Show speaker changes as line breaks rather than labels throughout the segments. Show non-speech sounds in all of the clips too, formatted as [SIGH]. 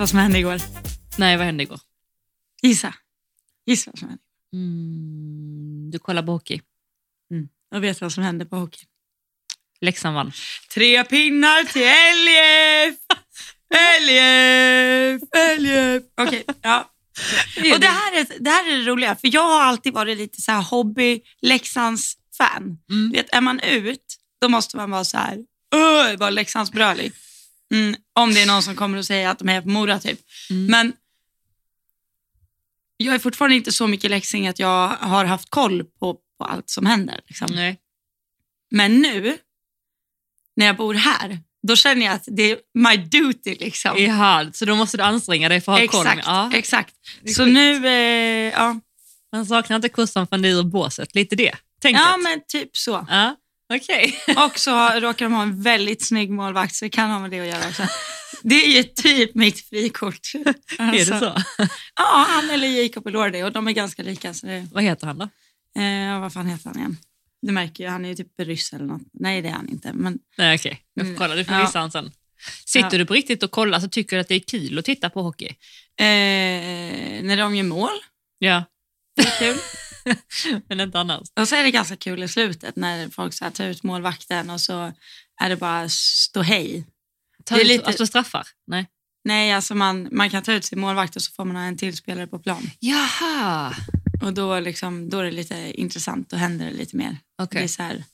vad som hände igår?
Nej, vad hände igår?
Gissa. Gissa vad som hände.
Mm, du kollar på hockey.
Jag vet vad som hände på hockey.
Leksand vann.
Tre pinnar till LIF! LIF! [LAUGHS] LIF! Okej, ja. Och det här, är, det här är det roliga, för jag har alltid varit lite så här hobby Leksands fan.
Mm.
Vet, är man ut, då måste man vara så här, öh, vara Leksandsbrölig. Mm, om det är någon som kommer och säger att de är på Mora typ.
Mm.
Men jag är fortfarande inte så mycket Leksing att jag har haft koll på, på allt som händer. Liksom. Men nu, när jag bor här, då känner jag att det är my duty. Liksom.
Jaha, så då måste du anstränga dig för att ha koll.
Exakt,
Ja.
exakt.
Det
Så nu, eh, ja.
Man saknar inte kossan från dig ur båset. Lite det. Tänket.
ja men typ så.
Ja, Okej. [LAUGHS]
Och så råkar de ha en väldigt snygg målvakt så det kan ha med det att göra också. Det är ju typ mitt frikort. [LAUGHS]
Är det
Alltså,
så?
Ja, han eller Jacob Elordi och de är ganska lika. Så det,
Vad heter han då?
eh, vad fan heter han igen? Du märker ju, han är ju typ ryss eller något. Nej det är han inte. Men
Nej, okej. Jag får
Mm.
kolla. Du får
Ja.
visa han sen. Sitter
Ja.
du på riktigt och kollar så tycker du att det är kul att titta på hockey?
eh, när de gör mål,
Ja.
det är kul. [LAUGHS] [LAUGHS]
Men inte annars.
Och så är det ganska kul i slutet när folk så här tar ut målvakten och så är det bara stå hej.
Ta
Det är
ut,
lite-
Alltså straffar? Nej.
Nej, alltså man, man kan ta ut sin målvakt och så får man ha en till spelare på plan.
Jaha.
Och då, liksom, då är det lite intressant, då händer det lite mer.
Okej.
Det är så här,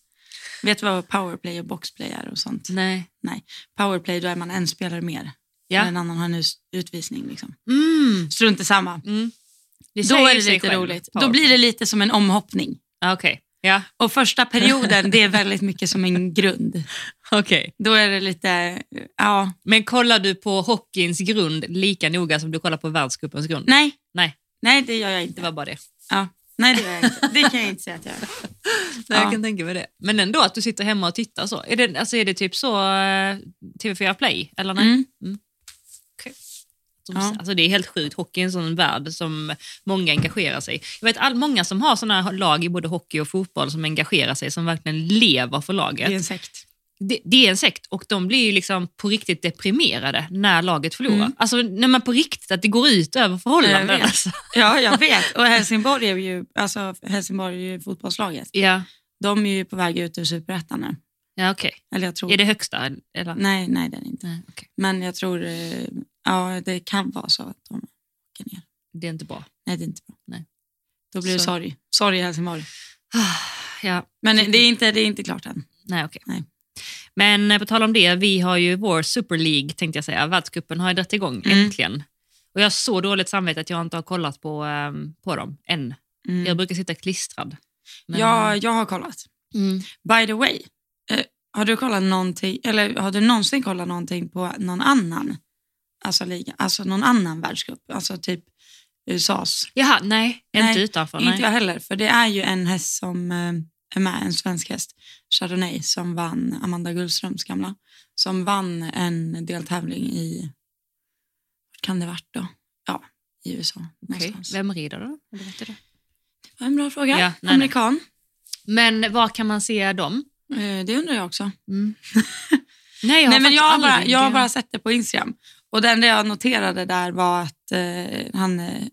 vet du vad powerplay och boxplay är och sånt?
Nej.
Powerplay, då är man en spelare mer.
Ja.
En annan har en utvisning. Liksom.
Mm.
Strunt i samma.
Mm. Det
Då är det lite
själv.
roligt. Då blir det lite som en omhoppning.
Ah, Okej. Ja,
Och första perioden, det är väldigt mycket som en grund. [LAUGHS]
okej.
Då är det lite, ja,
Men kollar du på hockeyns grund lika noga som du kollar på världscupens grund?
nej.
Nej.
Nej, det gör jag
Det
inte.
var bara det.
Ja. Nej, det gör jag inte. Det kan jag inte säga att jag gör. [LAUGHS]
Nej,
Ja.
Jag kan tänka mig det. Men ändå att du sitter hemma och tittar så. Är det, alltså är det typ så eh, TV4 Play? Eller nej?
Mm.
Okej. De-
Ja.
Alltså det är helt sjukt. Hockey är en sån värld som många engagerar sig i. Jag vet all, många som har såna lag i både hockey och fotboll som engagerar sig, som verkligen lever för
Det
laget.
är en sekt.
det, det är en sekt och de blir ju liksom på riktigt deprimerade när laget förlorar.
Mm.
Alltså när man på riktigt, att det går ut över
Jag
förhållanden.
vet.
Alltså.
Ja, jag [LAUGHS] vet. Och Helsingborg är ju, alltså Helsingborg är ju fotbollslaget.
Ja,
De är ju på väg ut ur superettan nu.
ja okej.
Eller jag tror...
Är det högsta? Eller?
Nej, nej det är det inte.
Nej, okej.
Men jag tror, eh, ja det kan vara så att de åker ner.
Det är inte bra.
Nej, det är inte bra.
Nej.
Då blir det
Så.
sorg. Sorg Helsingborg.
Ja,
Men det är inte, det är inte klart än.
nej okej.
Nej.
Men eh, på tal om det, vi har ju vår Super League, tänkte jag säga. Världscupen har ju dragit igång,
Mm.
äntligen. Och jag har så dåligt samvete att jag inte har kollat på, ehm, på dem än.
Mm.
Jag brukar sitta klistrad. Men-
Ja, jag har kollat.
Mm.
By the way, eh, har du kollat någonting, eller har du någonsin kollat någonting på någon annan, alltså, liga, alltså någon annan världscup? Alltså typ USAs?
Jaha, nej,
Nej,
inte utanför.
Inte
Nej.
jag heller, för det är ju en häst som eh, är med, en svensk häst, Chardonnay, som vann, Amanda Gullströms gamla, som vann en deltävling i, vart kan det varit då? Ja, i USA. Någonstans.
Vem rider då? Eller vet du det?
Det var en bra fråga.
Ja, nej, nej.
Amerikan.
Men var kan man se dem?
Eh, det undrar jag också.
Mm. [LAUGHS] Nej, jag har
Nej, men jag har, bara, jag har bara sett det på Instagram. Och det enda jag noterade där var att eh, han eh,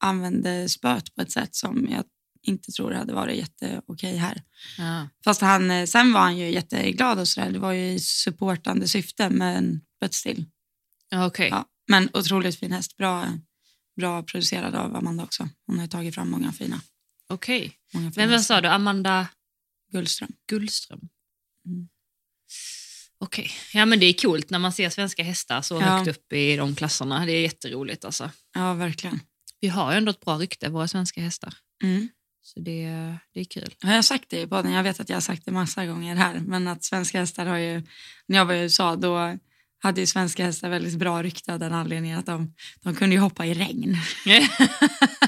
använde spöet på ett sätt som jag inte tror hade varit jätteokej här.
Ja.
Fast han, eh, sen var han ju jätteglad och sådär. Det var ju i supportande syfte, men but still.
Okej.
Ja. Men otroligt fin häst. Bra, bra producerad av Amanda också. Hon har tagit fram många fina.
Okej.
Fina
Men vad sa du? Amanda
Gullström.
Gullström?
Mm.
Okej. Ja, men det är coolt när man ser svenska hästar så
Ja.
högt upp i de klasserna. Det är jätteroligt alltså.
Ja, verkligen.
Vi har ju ändå ett bra rykte, våra svenska hästar.
Mm.
Så det, det är kul.
Har jag sagt det i podden? Jag vet att jag har sagt det massa gånger här. Men att svenska hästar har ju... När jag var i USA då hade ju svenska hästar väldigt bra rykte av den anledningen att de, de kunde ju hoppa i regn. [LAUGHS] [LAUGHS]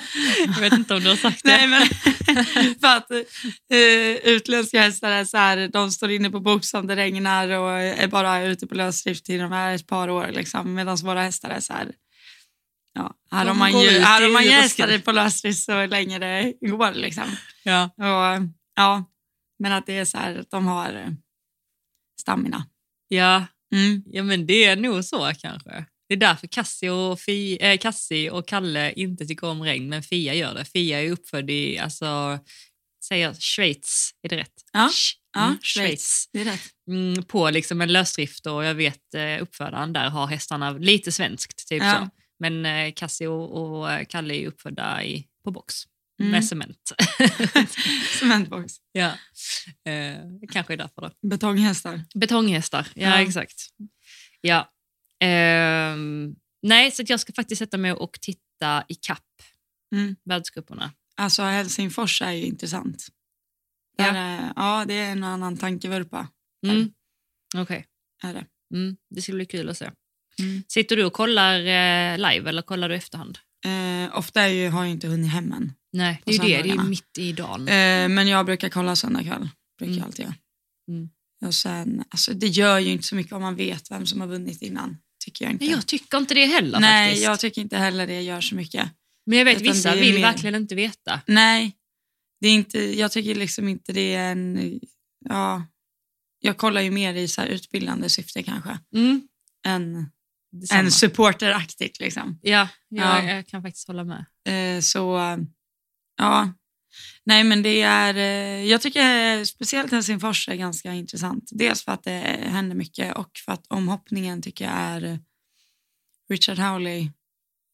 jag vet inte om du har sagt det.
Nej, men [LAUGHS] för att eh, utländska hästar är så här, de står inne på box om det regnar och är bara ute på lösdrift i de här ett par år. Liksom, Medan våra hästar är så här, ja, här har man ju,
ut
här har man ju hästar på lösdrift så länge det går. Liksom.
Ja.
Och, ja, men att det är så här att de har eh, stamina.
Ja.
Mm.
ja, men det är nog så kanske. Det är därför Cassie och, Fi, eh, Cassie och Kalle inte tycker om regn, men Fia gör det. Fia är uppfödd i, alltså, säger Schweiz, är det rätt?
Ja.
Sch-
Ja,
mm,
Schweiz. Det är rätt.
Mm, på liksom en lösdrift och jag vet eh, uppfödaren där har hästarna lite svenskt. Typ
Ja.
så. Men eh, Cassie och, och eh, Kalle är uppfödda i, på box
Mm.
med cement. [LAUGHS]
Cementbox. [LAUGHS]
ja. eh, kanske är därför då.
Betonghästar.
Betonghästar, ja,
Ja.
exakt. Ja. Ehm, nej, så att jag ska faktiskt sätta mig och titta i kapp
Mm.
världscuperna.
Alltså Helsingfors är ju intressant. Där
Ja.
Är, ja, det är en annan tankevurpa.
Mm. Okej,
Är det.
mm. det ska bli kul att se.
Mm.
Sitter du och kollar eh, live eller kollar du efterhand?
Eh, ofta är ju, har jag inte hunnit hem än.
Nej, det är ju det. Det är mitt i dagen.
Eh, men jag brukar kolla söndag kväll. Brukar
Mm.
jag alltid göra.
Mm.
Och sen, alltså, det gör ju inte så mycket om man vet vem som har vunnit innan. Tycker jag inte.
Jag tycker inte det heller
Nej,
faktiskt.
jag tycker inte heller det gör så mycket.
Men jag vet
utan
vissa vill
mer-
verkligen inte veta.
Nej, det är inte, jag tycker liksom inte det är en... Ja, jag kollar ju mer i så här utbildande syfte kanske
Mm.
än, än supporteraktigt. Liksom.
Ja, jag,
Ja.
jag kan faktiskt hålla med.
Eh, så ja, nej men det är, eh, jag tycker speciellt Helsingfors är ganska intressant. Dels för att det händer mycket och för att omhoppningen tycker jag är eh, Richard Howley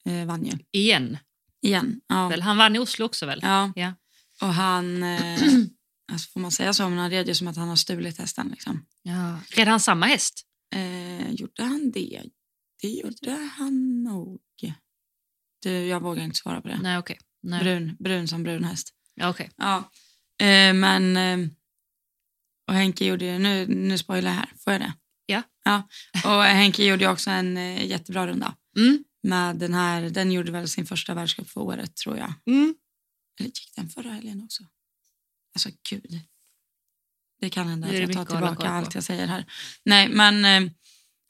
eh, vann ju
Igen.
igen. Ja.
Han vann i Oslo också väl?
ja.
Ja.
Och han, eh, [CLEARS THROAT] alltså får man säga så, men han red ju som att han har stulit hästen. Liksom.
ja. Red han samma häst?
Eh, gjorde han det? Det gjorde han nog. Du, jag vågar inte svara på det.
Nej. Nej.
Brun, brun som brun häst.
Okej.
Ja, eh, men... Eh, och Henke gjorde ju, nu, nu spoilar jag här, får jag det?
Ja.
ja. Och Henke gjorde ju också en eh, jättebra runda.
Mm.
Med den här, den gjorde väl sin första världscup för året tror jag.
Mm.
Eller gick den förra helgen också? Alltså gud. Det kan hända att jag tar tillbaka allt jag säger här. Nej, men eh,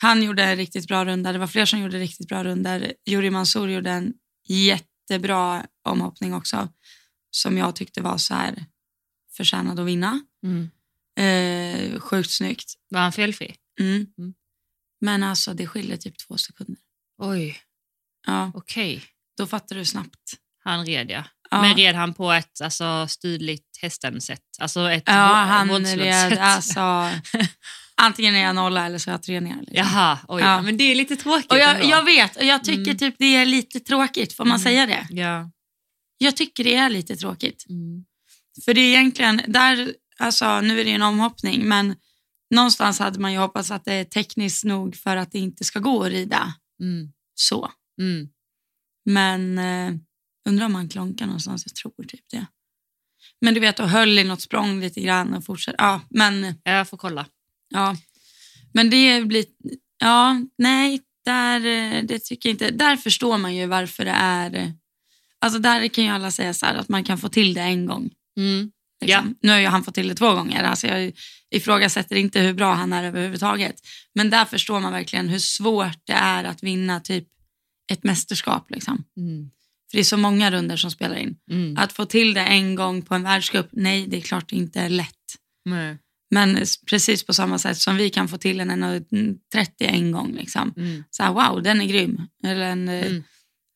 han gjorde en riktigt bra runda. Det var fler som gjorde riktigt bra rundor. Juri Mansour gjorde en jättebra omhoppning också. Som jag tyckte var så här förtjänad att vinna.
Mm.
Eh, sjukt snyggt.
Var han felfri?
Mm.
Mm.
Men alltså det skiljer typ två sekunder.
Oj,
Ja,
okej.
då fattar du snabbt.
Han red ja.
Ja.
Men red han på ett alltså, stydligt hästen-sätt? Alltså ett
Ja, han red alltså... [LAUGHS] Antingen är jag nolla eller så är jag ner. Liksom.
Jaha, oj.
Ja.
Men det är lite tråkigt
Och jag,
ändå.
jag vet, och jag tycker
Mm.
typ det är lite tråkigt. Får man
Mm.
säga det?
Ja.
Jag tycker det är lite tråkigt.
Mm.
För det är egentligen, där, alltså, nu är det en omhoppning, men någonstans hade man ju hoppats att det är tekniskt nog för att det inte ska gå att rida
Mm.
så.
Mm.
Men eh, undrar om man klonkar någonstans, jag tror typ det. Men du vet, och höll i något språng lite grann och fortsatte. Ja, men
Jag får kolla.
Ja, men det blir... Ja, nej, där, eh, det tycker jag inte. Där förstår man ju varför det är... Alltså där kan ju alla säga så här att man kan få till det en gång.
Mm.
Liksom. Nu har ju han fått till det två gånger. Alltså jag ifrågasätter inte hur bra han är överhuvudtaget. Men där förstår man verkligen hur svårt det är att vinna typ ett mästerskap. Liksom.
Mm.
För det är så många runder som spelar in.
Mm.
Att få till det en gång på en världscup, nej det är klart det inte är lätt.
Nej.
Men precis på samma sätt som vi kan få till en 1,30 en gång. Liksom.
Mm.
Så här, wow, den är grym. Eller en eh,
Mm.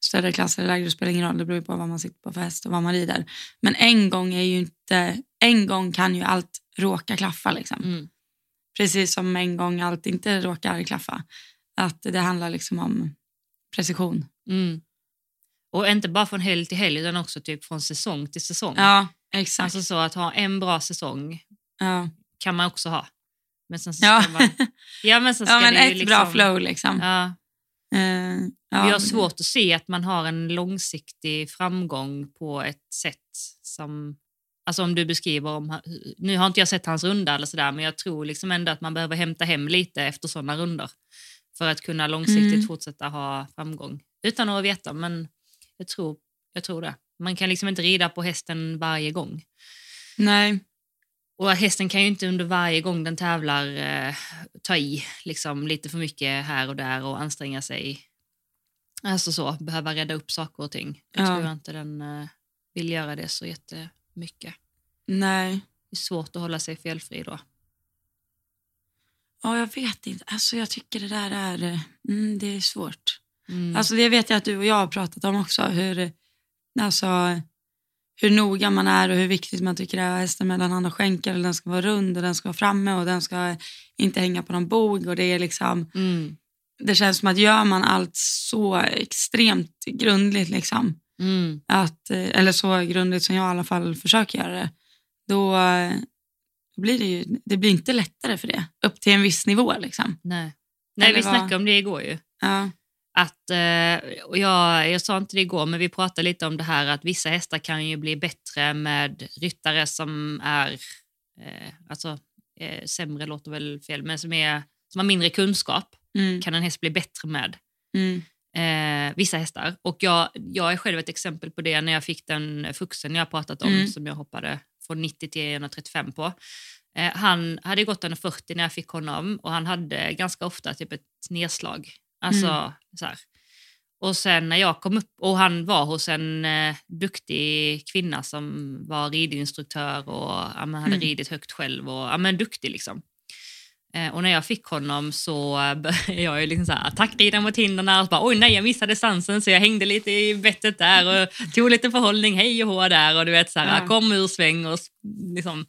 Större klass eller lägre, det spelar ingen roll. Det beror på vad man sitter på för häst och vad man rider. Men en gång är ju inte... En gång kan ju allt råka klaffa. Liksom.
Mm.
Precis som en gång allt inte råkar klaffa. Att det handlar liksom om precision.
Mm. Och inte bara från helg till helg utan också typ från säsong till säsong.
Ja, exakt.
Alltså så att ha en bra säsong
ja.
kan man också ha. Men sen så
Ja.
ska man... [LAUGHS] Ja, men sen ska
ja, men ett
liksom...
bra flow liksom.
Ja.
Eh, ja,
Vi har svårt att se att man har en långsiktig framgång på ett sätt som... Alltså om du beskriver om... Nu har inte jag sett hans runda eller sådär men jag tror liksom ändå att man behöver hämta hem lite efter sådana runder för att kunna långsiktigt
Mm.
fortsätta ha framgång. Utan att veta men jag tror, jag tror det. Man kan liksom inte rida på hästen varje gång.
Nej.
Och hästen kan ju inte under varje gång den tävlar eh, ta i liksom, lite för mycket här och där och anstränga sig. Alltså så, behöva rädda upp saker och ting. Jag
Ja.
tror inte den eh, vill göra det så jättemycket.
Nej.
Det är svårt att hålla sig felfri då.
Ja, jag vet inte. Alltså, jag tycker det där är, eh, mm, det är svårt.
Mm.
Alltså, det vet jag att du och jag har pratat om också. Hur, alltså, hur noga man är och hur viktigt man tycker det är att hästen mellan hand och skänkel. Den ska vara rund och den ska vara framme och den ska inte hänga på någon bog. Och det, är liksom,
Mm.
det känns som att gör man allt så extremt grundligt, liksom,
Mm.
att, eh, eller så grundligt som jag i alla fall försöker göra det, då blir det ju det blir inte lättare för det. Upp till en viss nivå. Liksom.
Nej, Nej
Eller
vi
vad?
snackade om det igår ju.
Ja.
Att, eh, och jag, jag sa inte det igår, men vi pratade lite om det här att vissa hästar kan ju bli bättre med ryttare som är, eh, alltså eh, sämre låter väl fel, men som, är, som har mindre kunskap
Mm.
kan en häst bli bättre med.
Mm.
Eh, vissa hästar. Och jag, jag är själv ett exempel på det när jag fick den fuxen jag pratat om
Mm.
som jag hoppade från 90 till 135 på. Eh, han hade gått 140 när jag fick honom och han hade ganska ofta typ ett nedslag. Alltså
Mm.
så här. Och sen när jag kom upp, och han var hos en eh, duktig kvinna som var ridinstruktör och ja, men hade
Mm.
ridit högt själv och ja, men duktig liksom. Eh, och när jag fick honom så [LAUGHS] började jag ju liksom så här, attackrida mot hindren och bara oj nej jag missade sansen så jag hängde lite i bettet där och tog lite förhållning hej och hå där och du vet så här,
Ja.
kom ur sväng och liksom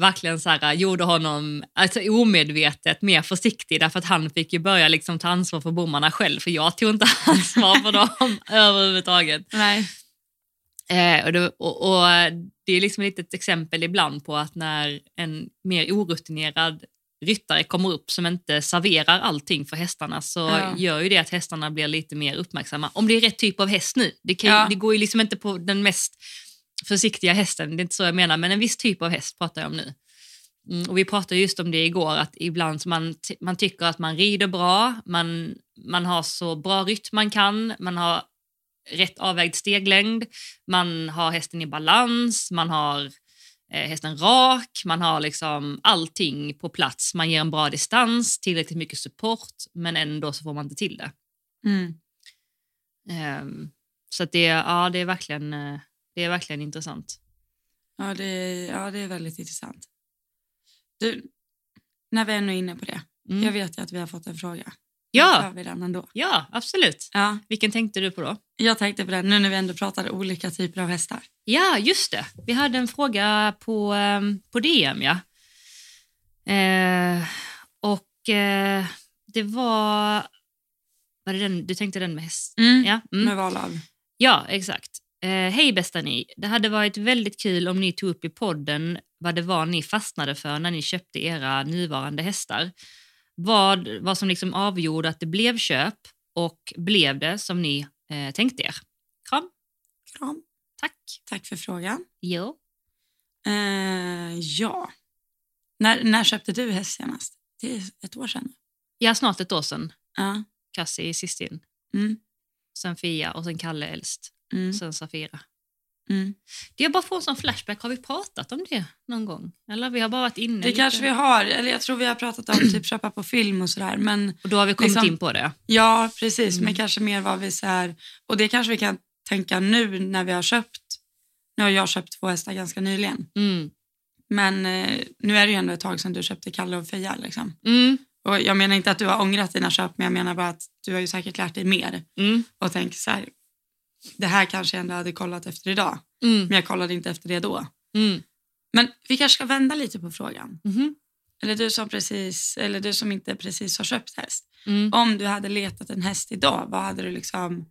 verkligen så här, gjorde honom alltså, omedvetet mer försiktig därför att han fick ju börja liksom ta ansvar för bommarna själv för jag tog inte [LAUGHS] ansvar för dem [LAUGHS] överhuvudtaget.
Nej.
Eh, och, det, och, och det är liksom ett exempel ibland på att när en mer orutinerad ryttare kommer upp som inte serverar allting för hästarna så
Ja.
gör ju det att hästarna blir lite mer uppmärksamma. Om det är rätt typ av häst nu. Det, kan,
Ja.
det går ju liksom inte på den mest försiktiga hästen, det är inte så jag menar, men en viss typ av häst pratar jag om nu. Mm, och vi pratade just om det igår, att ibland så man, man tycker att man rider bra, man, man har så bra rytm man kan, man har rätt avvägd steglängd, man har hästen i balans, man har eh, hästen rak, man har liksom allting på plats. Man ger en bra distans, tillräckligt mycket support, men ändå så får man inte till det.
Mm.
Ehm, så att det, ja, det, är verkligen, eh, det är verkligen intressant.
Ja, det, ja, det är väldigt intressant. Du, när vi är inne på det.
Mm.
Jag vet ju att vi har fått en fråga.
Ja.
Vi den ändå?
Ja, absolut.
Ja,
Vilken tänkte du på då?
jag tänkte på det nu när vi ändå pratade olika typer av hästar.
Ja, just det. Vi hade en fråga på, ehm, på DM, ja. Eh, och eh, det var... Var det den, du tänkte den med häst?
Mm.
Ja, mm.
Med val av.
ja, exakt. Eh, Hej bästa ni. Det hade varit väldigt kul om ni tog upp i podden vad det var ni fastnade för när ni köpte era nuvarande hästar. Vad, vad som liksom avgjorde att det blev köp och blev det som ni eh, tänkte er. Kram.
Kram.
Tack.
Tack för frågan.
Jo.
Eh, ja. När, när köpte du häst senast? Det är ett år sedan.
Ja, snart ett år sedan.
Ja.
Cassie sist in.
Mm.
Sen Fia och sen Kalle äldst.
Mm.
Sen Safira.
Mm.
Det jag bara får en sån flashback. Har vi pratat om det någon gång? Eller vi har bara varit inne
Det
lite.
kanske vi har. Eller jag tror vi har pratat om typ köpa på film och sådär. Men
Och då har vi kommit
liksom-
in på det.
ja, precis.
Mm.
Men kanske mer vad vi så här. Och det kanske vi kan tänka nu när vi har köpt. Nu har jag köpt två hästar ganska nyligen.
Mm.
Men eh, nu är det ju ändå ett tag sedan du köpte Kalle och Feja. Liksom.
Mm.
Och jag menar inte att du har ångrat dina köp, men jag menar bara att du har ju säkert lärt dig mer.
Mm.
Och tänker så här, det här kanske jag ändå hade kollat efter idag.
Mm.
Men jag kollade inte efter det då.
Mm.
Men vi kanske ska vända lite på frågan.
Mhm.
Eller du som, precis, eller du som inte precis har köpt häst.
Mm.
Om du hade letat en häst idag, vad hade du, liksom,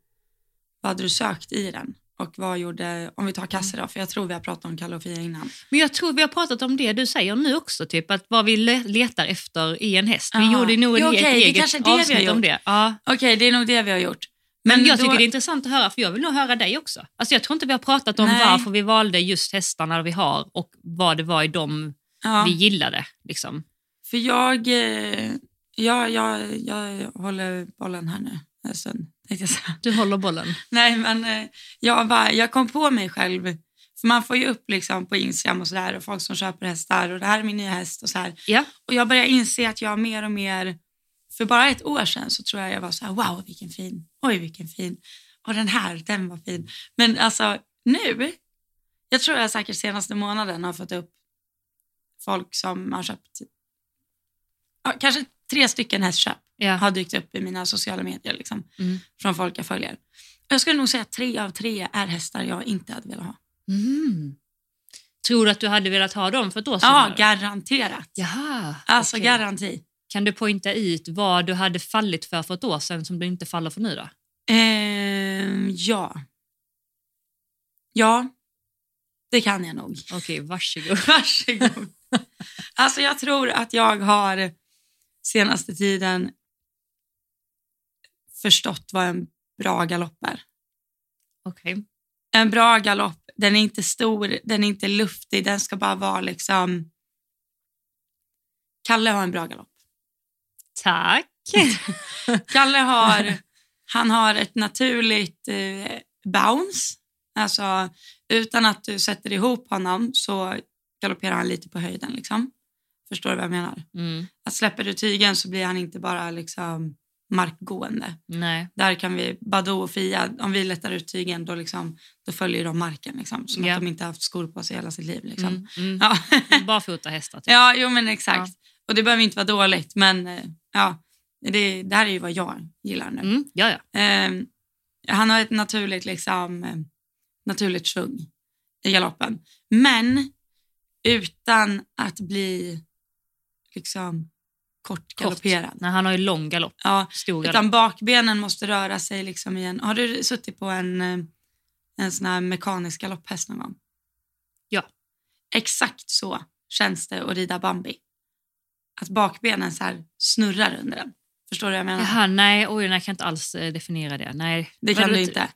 vad hade du sökt i den? Och vad gjorde, om vi tar Kasse då, för jag tror vi har pratat om Kalle och Fia innan.
Men jag tror vi har pratat om det du säger nu också, typ att vad vi le- letar efter i en häst. Vi
Aha.
gjorde nog
Jo,
ett
okej, det
eget
kanske är det vi har
avsnitt om
gjort.
det. Ja.
Okej, det är nog det vi har gjort.
Men, jag
då-
tycker det är intressant att höra, för jag vill nog höra dig också. Alltså jag tror inte vi har pratat om
Nej.
varför vi valde just hästarna vi har och vad det var i dem
ja,
vi gillade. Liksom.
För jag, eh, jag, jag, jag håller bollen här nu en stund. Jag.
Du håller bollen.
Nej, men eh, jag, bara, jag kom på mig själv. För man får ju upp liksom på Instagram och sådär och folk som köper hästar och det här är min nya häst och så här.
Ja.
Och jag börjar inse att jag mer och mer, för bara ett år sedan så tror jag jag var så här, wow vilken fin, oj vilken fin. Och den här, den var fin. Men alltså nu, jag tror jag säkert senaste månaden har fått upp folk som har köpt kanske tre stycken hästköp
Ja.
har dykt upp i mina sociala medier liksom,
Mm.
från folk jag följer. Jag skulle nog säga att tre av tre är hästar jag inte hade velat ha.
Mm. Tror du att du hade velat ha dem för ett år sedan?
Ja, garanterat.
Jaha,
Alltså
okej.
garanti.
Kan du poängta ut vad du hade fallit för för ett år sedan som du inte faller för nu då?
Ehm, ja. Ja, det kan jag nog.
Okej, varsågod. [LAUGHS]
Varsågod. alltså jag tror att jag har senaste tiden förstått vad en bra galopp är.
Okej.
En bra galopp, den är inte stor, den är inte luftig, den ska bara vara liksom... Kalle har en bra galopp.
Tack. [LAUGHS]
Kalle har, han har ett naturligt eh, bounce. Alltså utan att du sätter ihop honom så galopperar han lite på höjden. Liksom. Förstår du vad jag menar?
Mm.
Att släpper du tygen så blir han inte bara liksom markgående.
Nej.
Där kan vi, Badou och Fia, om vi lättar ut tygen då, liksom, då följer de marken. Liksom, som
Ja.
att de inte har haft skor på sig hela sitt liv. Liksom.
Mm. Mm.
Ja. [LAUGHS]
Barfota hästar. Typ.
ja, jo men exakt. Och det behöver inte vara dåligt men eh, ja, det, det här är ju vad jag gillar nu.
Mm. Ja, ja.
Eh, han har ett naturligt, liksom, eh, naturligt svung i galoppen. Men utan att bli liksom kort galopperad.
Nej, han har ju lång galopp.
Ja,
Stor galopp.
utan bakbenen måste röra sig liksom i en... Har du suttit på en, eh, en sån här mekanisk galopphäst någon gång?
Ja.
Exakt så känns det att rida Bambi. Att bakbenen så snurrar under den. Förstår du vad jag menar?
Jaha, nej, oj, nej, jag kan inte alls eh, definiera det. Nej,
det kan du inte.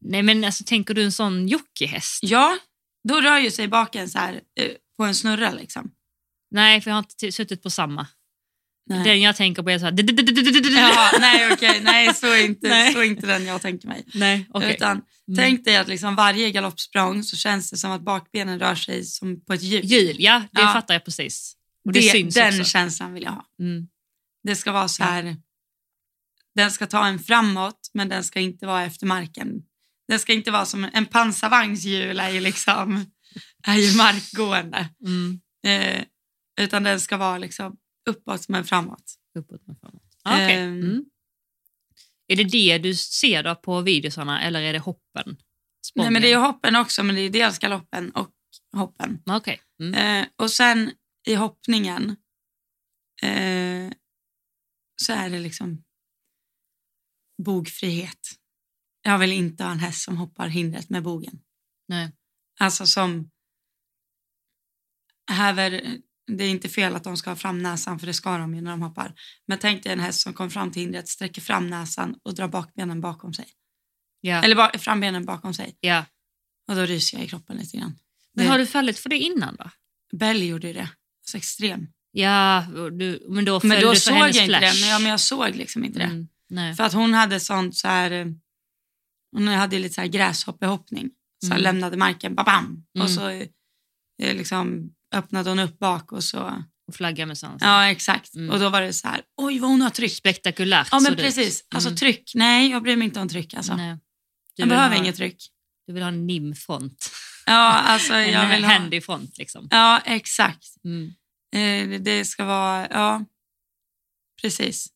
Nej, men alltså, tänker du en sån jockeyhäst?
Ja, då rör ju sig baken så här eh, på en snurra liksom.
Nej, för jag har inte suttit på samma.
Nej.
Den jag tänker på är så här...
Ja, [LAUGHS] nej okej, nej så är, inte,
Nej.
så är inte den jag tänker mig.
Nej, okej.
Utan
Mm.
tänk dig att liksom varje galoppsprång så känns det som att bakbenen rör sig som på ett hjul.
Hjul, ja, det
Ja.
fattar jag precis. Och det,
Det,
syns
den
också.
känslan vill jag ha.
Mm.
Det ska vara så här, den ska ta en framåt men den ska inte vara efter marken. Den ska inte vara som en pansarvagnshjul är ju liksom [LAUGHS] är ju markgående.
Mm.
Eh, utan den ska vara liksom uppåt men framåt.
Uppåt men framåt. Ah, okej.
Ehm.
mm. Är det det du ser då på videosarna eller är det hoppen?
Nej, men det är hoppen också men det är dels galoppen och hoppen.
Ah, Okej. Mm.
Eh, och sen i hoppningen eh, så är det liksom bogfrihet. Jag vill inte ha en häst som hoppar hindret med bogen.
Nej.
Alltså som häver, det är inte fel att de ska ha fram näsan för det ska de ju när de hoppar. Men tänk dig en häst som kommer fram till hindret, sträcker fram näsan och drar bakbenen bakom sig.
Ja.
Eller ba, frambenen bakom sig.
ja.
Och då ryser jag i kroppen lite grann.
Men har du fallit för det innan då?
Bell gjorde ju det. Alltså extrem.
Ja, du, men då föll
Men då
du för
såg
hennes
jag inte
flash.
det. Men, ja, men jag såg liksom inte det.
Mm. Nej.
För att hon hade sånt så här, eh, hon hade lite så här gräshoppehoppning. Så
Mm.
lämnade marken, babam!
Mm.
Och så eh, liksom öppnade hon upp bak och så,
Och flagga med svansen.
ja exakt.
Mm.
Och då var det så här, oj vad hon har tryck.
Spektakulärt
Ja men
det ut.
precis, alltså
Mm.
tryck, nej jag bryr mig inte om tryck alltså.
Nej. Du
Jag behöver
ha,
inget tryck.
Du vill ha en nim-front.
Ja alltså
En
jag vill ha,
handy front liksom.
ja exakt.
Mm.
Eh, det- ska vara, ja precis.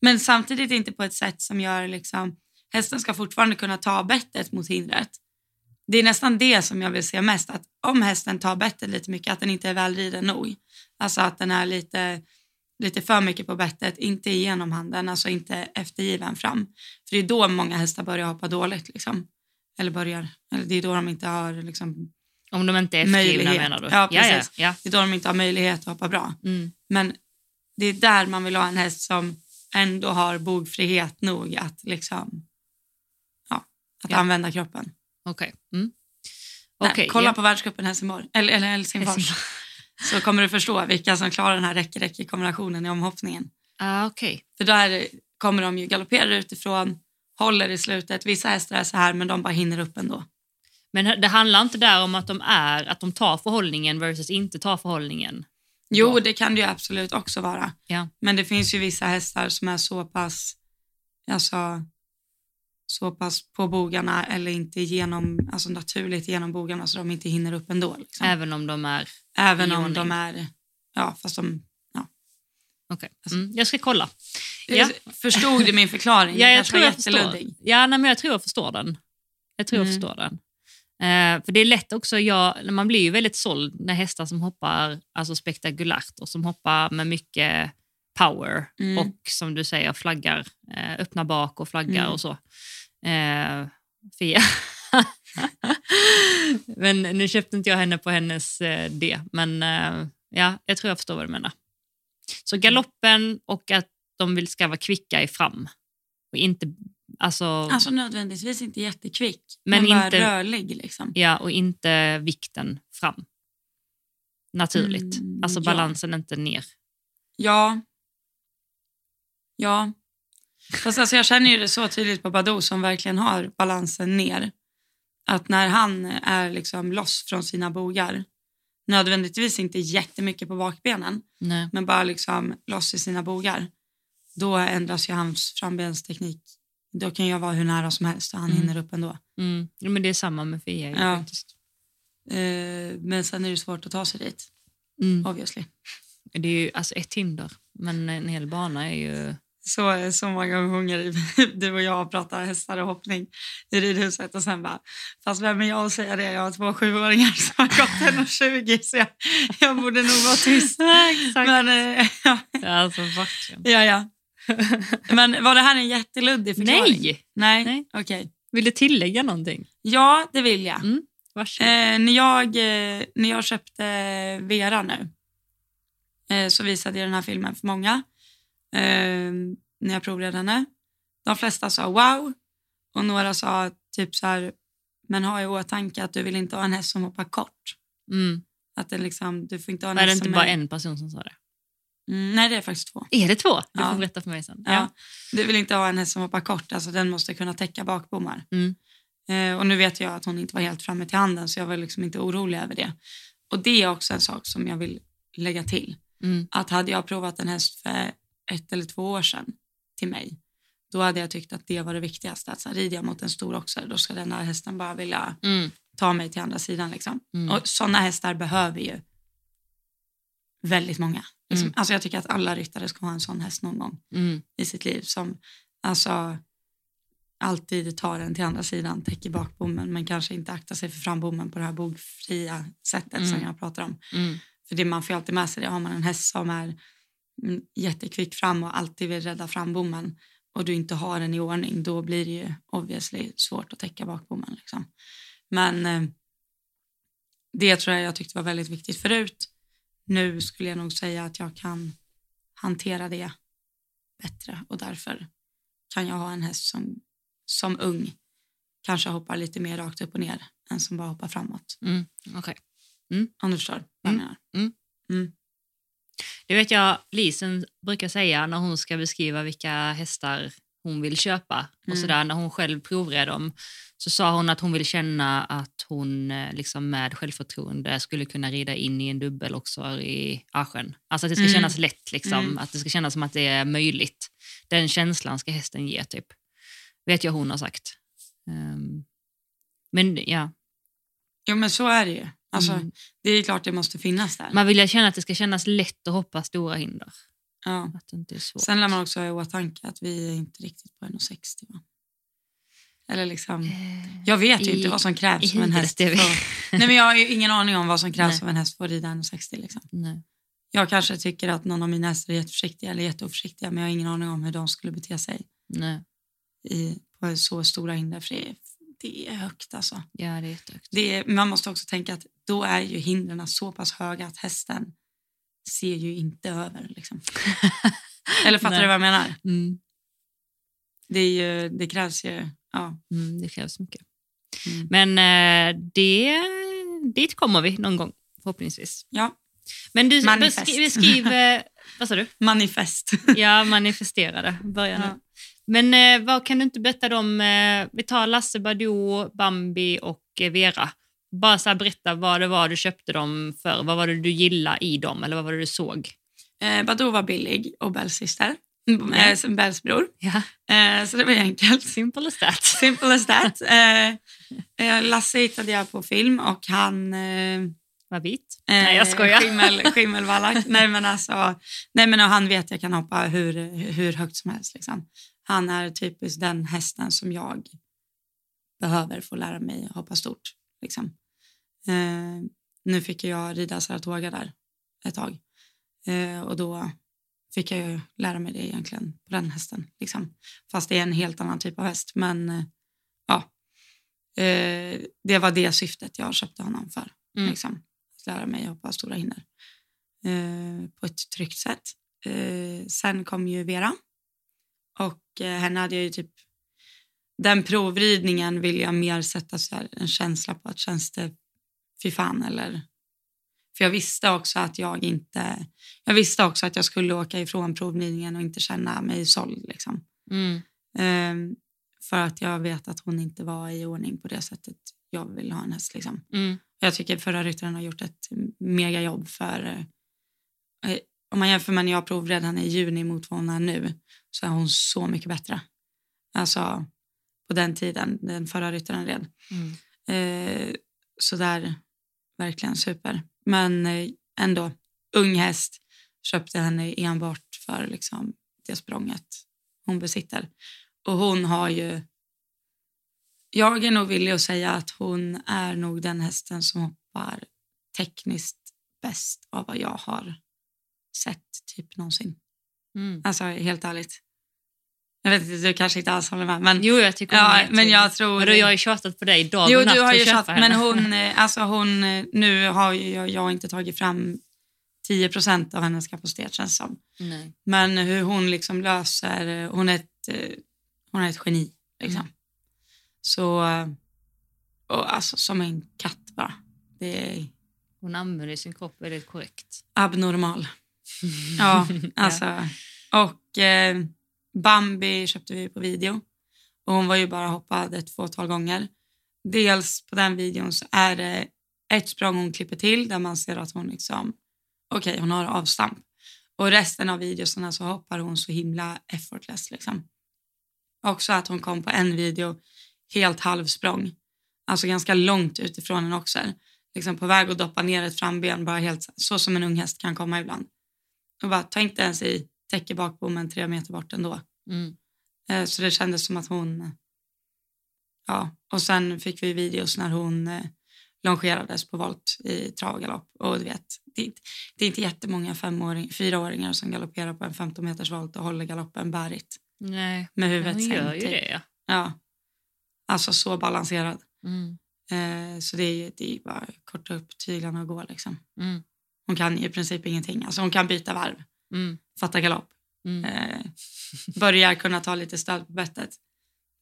Men samtidigt inte på ett sätt som gör liksom, hästen ska fortfarande kunna ta bettet mot hindret. Det är nästan det som jag vill se mest, att om hästen tar bettet lite mycket, att den inte är välriden nog. Alltså att den är lite, lite för mycket på bettet, inte igenom handen, alltså inte eftergiven fram. För det är då många hästar börjar hoppa dåligt. Liksom. Eller börjar, eller det är då de inte har liksom,
Om de inte är eftergivna
Möjlighet.
menar du?
Ja,
ja,
precis.
ja.
det är då de inte har möjlighet att hoppa bra.
Mm.
Men det är där man vill ha en häst som ändå har bogfrihet nog att, liksom, ja, att
Ja.
använda kroppen.
Okej. Mm.
Nej,
Okej,
kolla
ja.
på världscupen Helsingborg, eller, eller Helsingfors
Helsingfors.
så kommer du förstå vilka som klarar den här räcke-räcke-kombinationen i omhoppningen.
Ah, Okej.
För där kommer de ju galoppera utifrån, håller i slutet. Vissa hästar är så här men de bara hinner upp ändå.
Men det handlar inte där om att de är att de tar förhållningen versus inte tar förhållningen?
Jo, det kan det ju absolut också vara.
Ja.
Men det finns ju vissa hästar som är så pass, alltså, så pass på bogarna eller inte genom, alltså naturligt genom bogarna så de inte hinner upp ändå. Liksom.
Även om de är...
Även om de är, ja fast de, ja.
okej. Mm, jag ska kolla. Ja.
Förstod du min förklaring? [LAUGHS]
Ja, jag
kanske
tror jag förstår. Ja, nej, men jag tror jag förstår den. Jag tror jag
Mm.
förstår den. Eh, för det är lätt också, jag, man blir ju väldigt såld när hästar som hoppar alltså spektakulärt och som hoppar med mycket power
Mm.
och som du säger flaggar, eh, öppnar bak och flaggar
Mm.
och så. Eh, Fia. [LAUGHS] men nu köpte inte jag henne på hennes eh, det, men eh, ja, jag tror jag förstår vad du menar. Så galoppen och att de vill ska vara kvicka i fram. Och inte, alltså,
Alltså nödvändigtvis inte jättekvick,
Men
men, bara
inte-
rörlig. Liksom.
ja, och inte vikten fram. Naturligt.
Mm,
alltså
ja.
balansen inte ner.
Ja. Ja. Fast alltså jag känner ju det så tydligt på Badou som verkligen har balansen ner. Att när han är liksom loss från sina bogar, nödvändigtvis inte jättemycket på bakbenen,
Nej.
men bara liksom loss i sina bogar, då ändras ju hans frambensteknik. Då kan jag vara hur nära som helst och han
Mm.
hinner upp ändå.
Mm. Ja, men det är samma med Fia.
Ja.
faktiskt.
Eh, men sen är det svårt att ta sig dit,
Mm.
obviously.
Det är ju alltså ett hinder, men en hel bana är ju...
så, så många gånger [LAUGHS] du och jag pratar hästar och hoppning i ridhuset och sen bara, fast vem är jag att säga det? Jag har två sjuåringar som har gått 1,20 så jag, jag borde nog vara tyst. [LAUGHS]
Exakt.
Men, eh, [LAUGHS] ja,
Alltså verkligen.
ja, ja. Men var det här en jätteluddig förklaring?
Nej!
Nej?
Nej.
Okej.
Vill du tillägga någonting?
Ja, det vill jag.
Mm.
Eh, när, jag eh, när jag köpte Vera nu eh, så visade jag den här filmen för många eh, när jag provade henne. De flesta sa wow och några sa typ så här, men ha i åtanke att du vill inte ha en häst som hoppar kort.
Mm.
Att det liksom, du får inte ha en
Är det inte bara
är...
en person som sa det?
Mm, nej, det är faktiskt två.
Är det två? Du
Ja.
får berätta för mig sen.
Ja. Du vill inte ha en häst som hoppar kort, alltså den måste kunna täcka bakbommar.
Mm.
Eh, och nu vet jag att hon inte var helt framme till handen så jag var liksom inte orolig över det. Och det är också en sak som jag vill lägga till.
Mm.
Att hade jag provat en häst för ett eller två år sedan till mig, då hade jag tyckt att det var det viktigaste. Att så här, rider jag mot en stor oxer, då ska den här hästen bara vilja
Mm.
ta mig till andra sidan. Liksom.
Mm.
Och sådana hästar behöver ju väldigt många. Liksom.
Mm.
Alltså jag tycker att alla ryttare ska ha en sån häst någon gång
Mm.
i sitt liv som alltså alltid tar den till andra sidan, täcker bakbommen men kanske inte aktar sig för frambommen på det här bogfria sättet som
Mm.
jag pratar om.
Mm.
För det man får alltid med sig det, har man en häst som är jättekvick fram och alltid vill rädda frambommen och du inte har den i ordning, då blir det ju obviously svårt att täcka bakbommen. Liksom. Men eh, det tror jag jag tyckte var väldigt viktigt förut. Nu skulle jag nog säga att jag kan hantera det bättre och därför kan jag ha en häst som, som ung kanske hoppar lite mer rakt upp och ner än som bara hoppar framåt.
Mm. Okej.
Om du förstår vad jag
Mm.
menar.
Mm.
Mm.
Det vet jag Lisen brukar säga när hon ska beskriva vilka hästar hon vill köpa. Och
Mm.
sådär, när hon själv provred dem så sa hon att hon vill känna att hon eh, liksom med självförtroende skulle kunna rida in i en dubbel också i Aschen. Alltså att det ska
Mm.
kännas lätt, liksom.
Mm.
att det ska kännas som att det är möjligt. Den känslan ska hästen ge, typ. Vet jag hon har sagt. Ehm, men ja,
Jo men så är det ju. Alltså,
Mm.
Det är klart det måste finnas där.
man vill ju känna att det ska kännas lätt att hoppa stora hinder.
ja.
Att det inte är svårt.
Sen lär man också ha i åtanke att vi är inte riktigt på 1,60 va? Eller liksom,
Eh,
jag vet ju
i-
inte vad som krävs av en häst. För, nej men jag har ju ingen aning om vad som krävs av en häst för att rida 1,60 liksom.
Nej.
Jag kanske tycker att någon av mina hästar är jätteförsiktiga eller jätteoförsiktiga men jag har ingen aning om hur de skulle bete sig
Nej.
i, på så stora hinder för det är, det är högt alltså.
Ja, det är jättehögt.
Det är, man måste också tänka att då är ju hindren så pass höga att hästen ser ju inte över. Liksom. [LAUGHS] Eller fattar
Nej.
du vad jag menar?
Mm.
Det, är ju, det krävs ju... Ja.
Mm, det krävs mycket.
Mm.
Men eh, det, dit kommer vi någon gång, förhoppningsvis.
ja,
Men du,
Manifest.
beskri- beskriv... eh, [LAUGHS] vad sa du?
manifest. [LAUGHS]
Ja, manifestera det. Börja nu.
Ja.
Men eh, vad kan du inte berätta om... Eh, vi tar Lasse, Badou, Bambi och Vera. Bara så berätta vad det var du köpte dem för. Vad var det du gillade i dem? Eller vad var det du såg?
Eh, Badou var billig och Bells syster.
Ja.
Eh, som Bells bror.
Ja,
Eh, så det var enkelt.
simple as that.
Simple as that. [LAUGHS] Eh, eh, Lasse hittade jag på film och han... Eh,
Vad vit? nej, jag skojar.
Skimmel, [LAUGHS] skimmelvallack. nej, men alltså, nej, men och han vet jag kan hoppa hur, hur högt som helst. Liksom. Han är typiskt den hästen som jag behöver få lära mig hoppa stort. Liksom. Eh, nu fick jag rida Saratoga där ett tag. Eh, och då fick jag ju lära mig det egentligen på den hästen. Liksom. Fast det är en helt annan typ av häst. Men eh, ja, eh, det var det syftet jag köpte honom för.
Mm.
Liksom. Att lära mig att hoppa stora hinder eh, på ett tryggt sätt. Eh, sen kom ju Vera och eh, henne hade jag ju typ den provridningen vill jag mer sätta så här, en känsla på att känns det fy fan eller för jag visste också att jag inte jag visste också att jag skulle åka ifrån provridningen och inte känna mig såld liksom.
Mm.
Ehm, för att jag vet att hon inte var i ordning på det sättet jag vill ha en häst liksom.
Mm.
Jag tycker förra ryttaren har gjort ett mega jobb för eh, om man jämför med när jag provred henne i juni mot vad hon är nu så är hon så mycket bättre. Alltså på den tiden den förra ryttaren red.
Mm.
Eh, så där, verkligen super. Men eh, ändå, ung häst köpte henne enbart för liksom, det språnget hon besitter. Och hon har ju... Jag är nog villig att säga att hon är nog den hästen som hoppar tekniskt bäst av vad jag har sett typ någonsin.
Mm.
Alltså helt ärligt. Jag vet inte, du kanske inte alls håller med. Men,
Jo, jag tycker
ja,
jättefin.
men jag tror...
Men då har jag ju tjatat på dig dag
Jo,
och natt
du har ju men hon, [LAUGHS] eh, alltså hon, eh, nu har jag, jag har inte tagit fram 10 procent av hennes kapacitet känns som.
Nej.
Men hur hon liksom löser, eh, hon är ett, hon är ett geni. Liksom.
Mm.
Så, och alltså som en katt bara. Det är
Hon använder sin kropp väldigt korrekt.
abnormal. [LAUGHS] Ja, alltså. Och eh, Bambi köpte vi på video. Och hon var ju bara hoppad ett fåtal gånger. Dels på den videon så är det ett språng hon klipper till där man ser att hon liksom, okej hon har avstamp. Och resten av videorna så hoppar hon så himla effortless liksom. Också att hon kom på en video helt halvsprång. Alltså ganska långt utifrån en oxer. Liksom på väg att doppa ner ett framben bara helt så som en ung häst kan komma ibland. Och bara ta inte ens i, täcker bakbommen tre meter bort ändå.
Mm.
Eh, Så det kändes som att hon... Ja, och sen fick vi videos när hon eh, longerades på volt i trav och du vet, det, är inte- det är inte jättemånga femåring, fyraåringar som galopperar på en 15 meters volt och håller galoppen bärigt
Nej,
med huvudet
hon gör ju
typ.
det. Ja.
Ja. Alltså så balanserad.
Mm.
Eh, så det är, det är bara att korta upp tyglarna och gå liksom.
Mm.
Hon kan ju i princip ingenting. Alltså hon kan byta varv,
Mm.
Fatta galopp.
Mm.
Eh, börjar kunna ta lite stöd på bettet.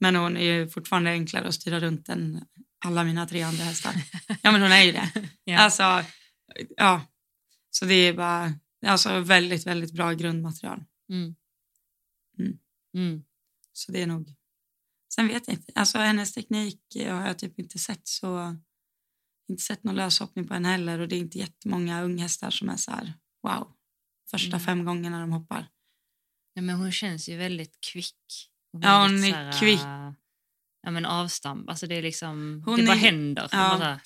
Men hon är ju fortfarande enklare att styra runt än alla mina tre andra hästar. Ja men hon är ju det. [LAUGHS]
Ja.
Alltså, ja. Så det är bara alltså, väldigt, väldigt bra grundmaterial.
Mm.
Mm.
Mm.
Så det är nog... Sen vet jag inte. Alltså hennes teknik har jag typ inte sett så... Inte sett någon löshoppning på henne heller och det är inte jättemånga unghästar som är så här wow. Första
Mm.
fem gångerna de hoppar.
Ja, men hon känns ju väldigt kvick. Och
Ja, hon är
här,
kvick.
Ja, men avstamp. Alltså det är liksom...
Hon
det bara
är-
händer. Det
ja.
bara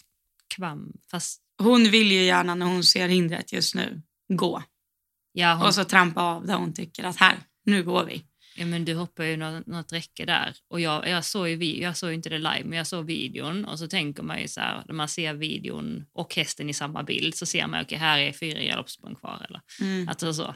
kvam. Fast
Hon vill ju gärna när hon ser hindret just nu gå
ja, hon,
och så trampa av där hon tycker att här, nu går vi.
Ja, men du hoppar ju något, något räcke där. Och jag, jag, såg ju, jag såg ju inte det live, men jag såg videon. Och så tänker man ju så här, när man ser videon och hästen i samma bild så ser man okej, här är fyra galoppsprång kvar. Eller,
Mm.
alltså så.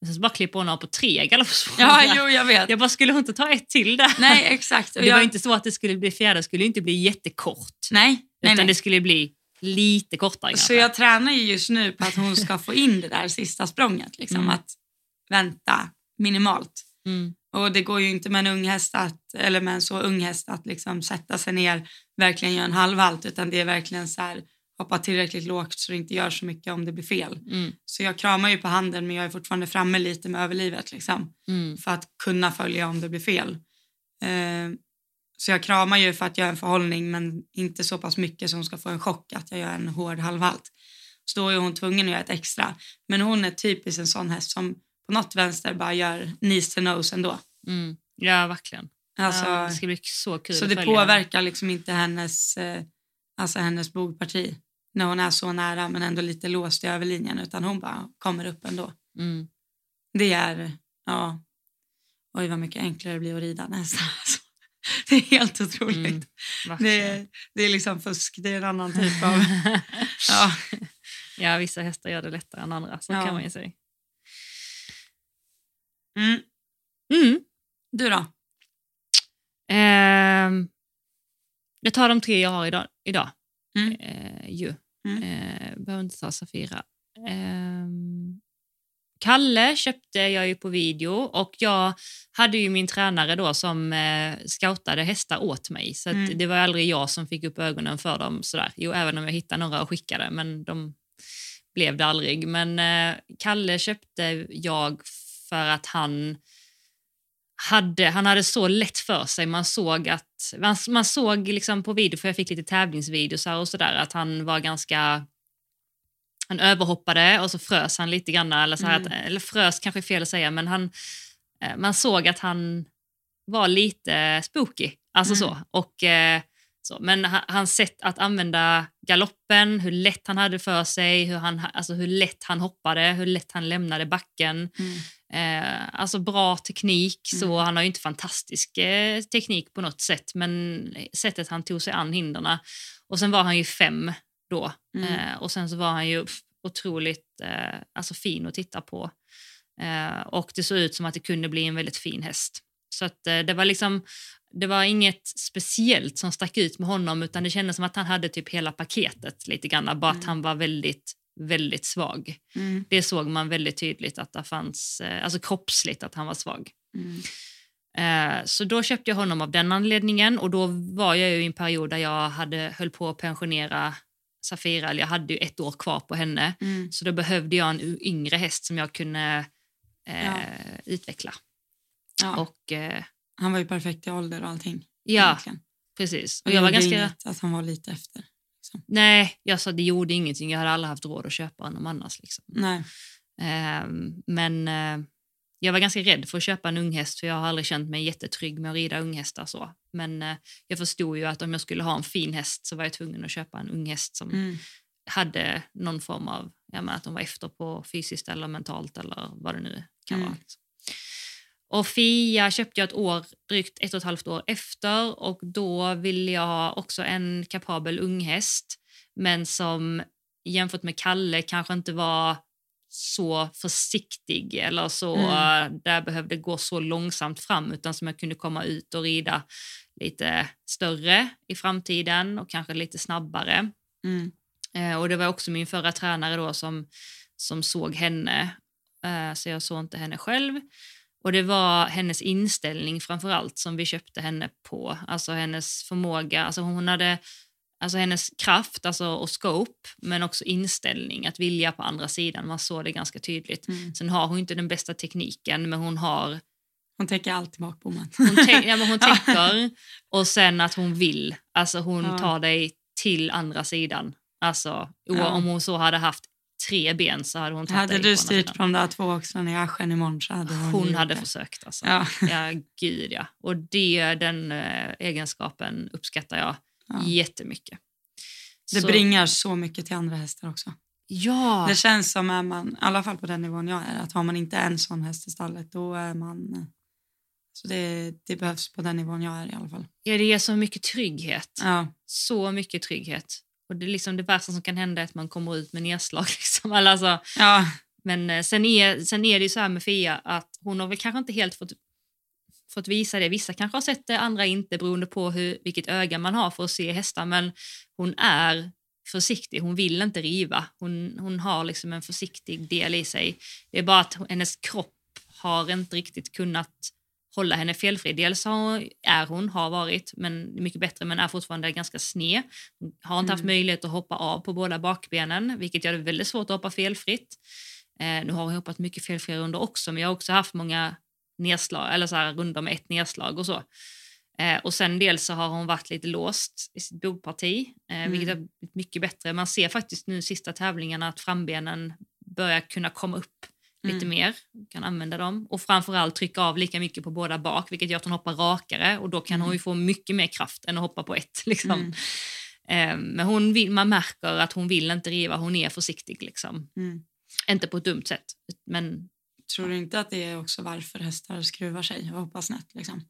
Men sen så bara klipper hon av på tre galoppsprång.
Ja, jo, jag vet.
Jag bara, skulle hon inte ta ett till där?
Nej, exakt. [LAUGHS] Och
Det var
jag-
inte så att det skulle bli fjärde, skulle inte bli jättekort.
Nej,
utan
nej.
det skulle bli lite kortare.
Så jag tränar ju just nu på att hon ska få in det där sista språnget. Liksom,
Mm.
Att vänta minimalt.
Mm.
Och det går ju inte med en ung häst att, eller med en så ung häst att liksom sätta sig ner, verkligen göra en halvhalt, utan det är verkligen så här, hoppa tillräckligt lågt så det inte gör så mycket om det blir fel.
Mm.
Så jag kramar ju på handen men jag är fortfarande framme lite med överlivet liksom,
Mm.
för att kunna följa om det blir fel. Eh, så jag kramar ju för att göra en förhållning men inte så pass mycket som ska få en chock att jag gör en hård halvhalt. Så då är hon tvungen att göra ett extra. Men hon är typiskt en sån häst som på något vänster bara gör knees to nose ändå.
Mm. Ja, verkligen.
Alltså,
ja, det ska bli så kul
så det
följa
påverkar liksom inte hennes, eh, alltså hennes bogparti när hon är så nära men ändå lite låst i överlinjen utan hon bara kommer upp ändå.
Mm.
Det är, ja, oj vad mycket enklare det blir att rida nästan. [LAUGHS] Det är helt otroligt.
Mm,
det, är, det är liksom fusk, det är en annan typ av... [LAUGHS] Ja,
ja, vissa hästar gör det lättare än andra, så
Ja.
kan man ju säga.
Mm.
Mm.
Du då?
Ehm, jag tar de tre jag har idag. idag.
Mm.
Eh, ju.
Mm.
Eh, behöver inte ta Safira. Ehm, Kalle köpte jag ju på video och jag hade ju min tränare då som eh, scoutade hästar åt mig. Så
Mm.
det var aldrig jag som fick upp ögonen för dem. Sådär. Jo, även om jag hittade några och skickade, men de blev det aldrig. Men eh, Kalle köpte jag för att han hade, han hade så lätt för sig. Man såg att man, man såg liksom på video, för jag fick lite tävlingsvideos här och sådär, att han var ganska han överhoppade och så frös han lite grann. Eller, så här
Mm.
att, eller frös kanske är fel att säga, men han, eh, man såg att han var lite spooky. Alltså
Mm.
så. Och, eh, så. Men ha- hans sätt att använda galoppen, hur lätt han hade för sig, hur, han, alltså hur lätt han hoppade, hur lätt han lämnade backen.
Mm.
Eh, alltså bra teknik, så
Mm.
han har ju inte fantastisk eh, teknik på något sätt, men sättet han tog sig an hindren. Och sen var han ju fem då,
Mm.
eh, och sen så var han ju otroligt eh, alltså fin att titta på. Eh, och det såg ut som att det kunde bli en väldigt fin häst. Så att eh, det var liksom, det var inget speciellt som stack ut med honom utan det kändes som att han hade typ hela paketet lite grann, bara att
Mm.
han var väldigt, väldigt svag.
Mm.
Det såg man väldigt tydligt att det fanns, eh, alltså kroppsligt att han var svag.
Mm.
Eh, så då köpte jag honom av den anledningen och då var jag ju i en period där jag hade, höll på att pensionera Safira, eller jag hade ju ett år kvar på henne.
Mm.
Så då behövde jag en yngre häst som jag kunde eh,
Ja.
utveckla.
Ja.
Och eh,
Han var ju perfekt i ålder och allting.
ja,
egentligen.
precis. Och
Och
jag var ganska...
att han var lite efter.
Nej, jag sa det gjorde ingenting. Jag hade aldrig haft råd att köpa honom annars. Liksom.
Nej.
Ehm, men eh, jag var ganska rädd för att köpa en unghäst för jag har aldrig känt mig jättetrygg med att rida unghästar. Så. Men eh, jag förstod ju att om jag skulle ha en fin häst så var jag tvungen att köpa en unghäst som
Mm.
hade någon form av, ja, men att de var efter på fysiskt eller mentalt eller vad det nu kan
Mm.
vara. Liksom. Och Fia köpte jag ett år, drygt ett och ett halvt år efter och då ville jag ha också en kapabel unghäst men som jämfört med Kalle kanske inte var så försiktig eller så
Mm.
där behövde gå så långsamt fram utan som jag kunde komma ut och rida lite större i framtiden och kanske lite snabbare.
Mm.
Eh, och det var också min förra tränare då som, som såg henne, eh, så jag såg inte henne själv. Och det var hennes inställning framför allt som vi köpte henne på. Alltså hennes förmåga, alltså hon hade alltså hennes kraft alltså, och scope, men också inställning, att vilja på andra sidan. Man såg det ganska tydligt.
Mm.
Sen har hon inte den bästa tekniken, men hon har
Hon täcker alltid bakbommen.
hon, tänk, ja, men hon [LAUGHS] tänker och sen att hon vill. Alltså hon
Ja.
tar dig till andra sidan. Alltså
Ja.
om hon så hade haft tre ben så hade hon tagit
Hade du styrt på de där två axlarna i aschen imorgon så hade hon,
Hon hade
det.
försökt alltså.
Ja.
Ja, gud ja. Och det, den eh, egenskapen uppskattar jag
Ja.
jättemycket.
Det
Så-
bringar så mycket till andra hästar också.
Ja,
Det känns som är man, i alla fall på den nivån jag är, att har man inte en sån häst i stallet då är man... Så det, det behövs på den nivån jag är i alla fall.
ja, det ger så mycket trygghet.
Ja,
Så mycket trygghet. Och det, är liksom det värsta som kan hända är att man kommer ut med nedslag. Liksom. Eller Alltså,
ja,
Men eh, sen är, sen är det ju så här med Fia att hon har väl kanske inte helt fått, fått visa det. Vissa kanske har sett det, andra inte beroende på hur, vilket öga man har för att se hästar. Men hon är försiktig, hon vill inte riva. Hon, hon har liksom en försiktig del i sig. Det är bara att hennes kropp har inte riktigt kunnat hålla henne felfri. Dels har, är hon, har varit, men mycket bättre, men är fortfarande ganska sned. Hon har inte haft
Mm.
möjlighet att hoppa av på båda bakbenen, vilket gör det väldigt svårt att hoppa felfritt. Eh, nu har hon hoppat mycket felfria runder också, men jag har också haft många nedslag, eller så här, runder med ett nedslag och så. Eh, och sen dels så har hon varit lite låst i sitt bogparti, eh, vilket har blivit mycket bättre. Man ser faktiskt nu sista tävlingarna att frambenen börjar kunna komma upp lite
Mm.
mer, kan använda dem och framförallt trycka av lika mycket på båda bak, vilket gör att hon hoppar rakare och då kan hon ju få mycket mer kraft än att hoppa på ett. [LAUGHS] Liksom.
Mm.
Eh, men hon vill, man märker att hon vill inte riva, hon är försiktig. Liksom.
Mm.
Inte på ett dumt sätt. Men
Tror du inte att det är också varför hästar skruvar sig och hoppar snett? Liksom?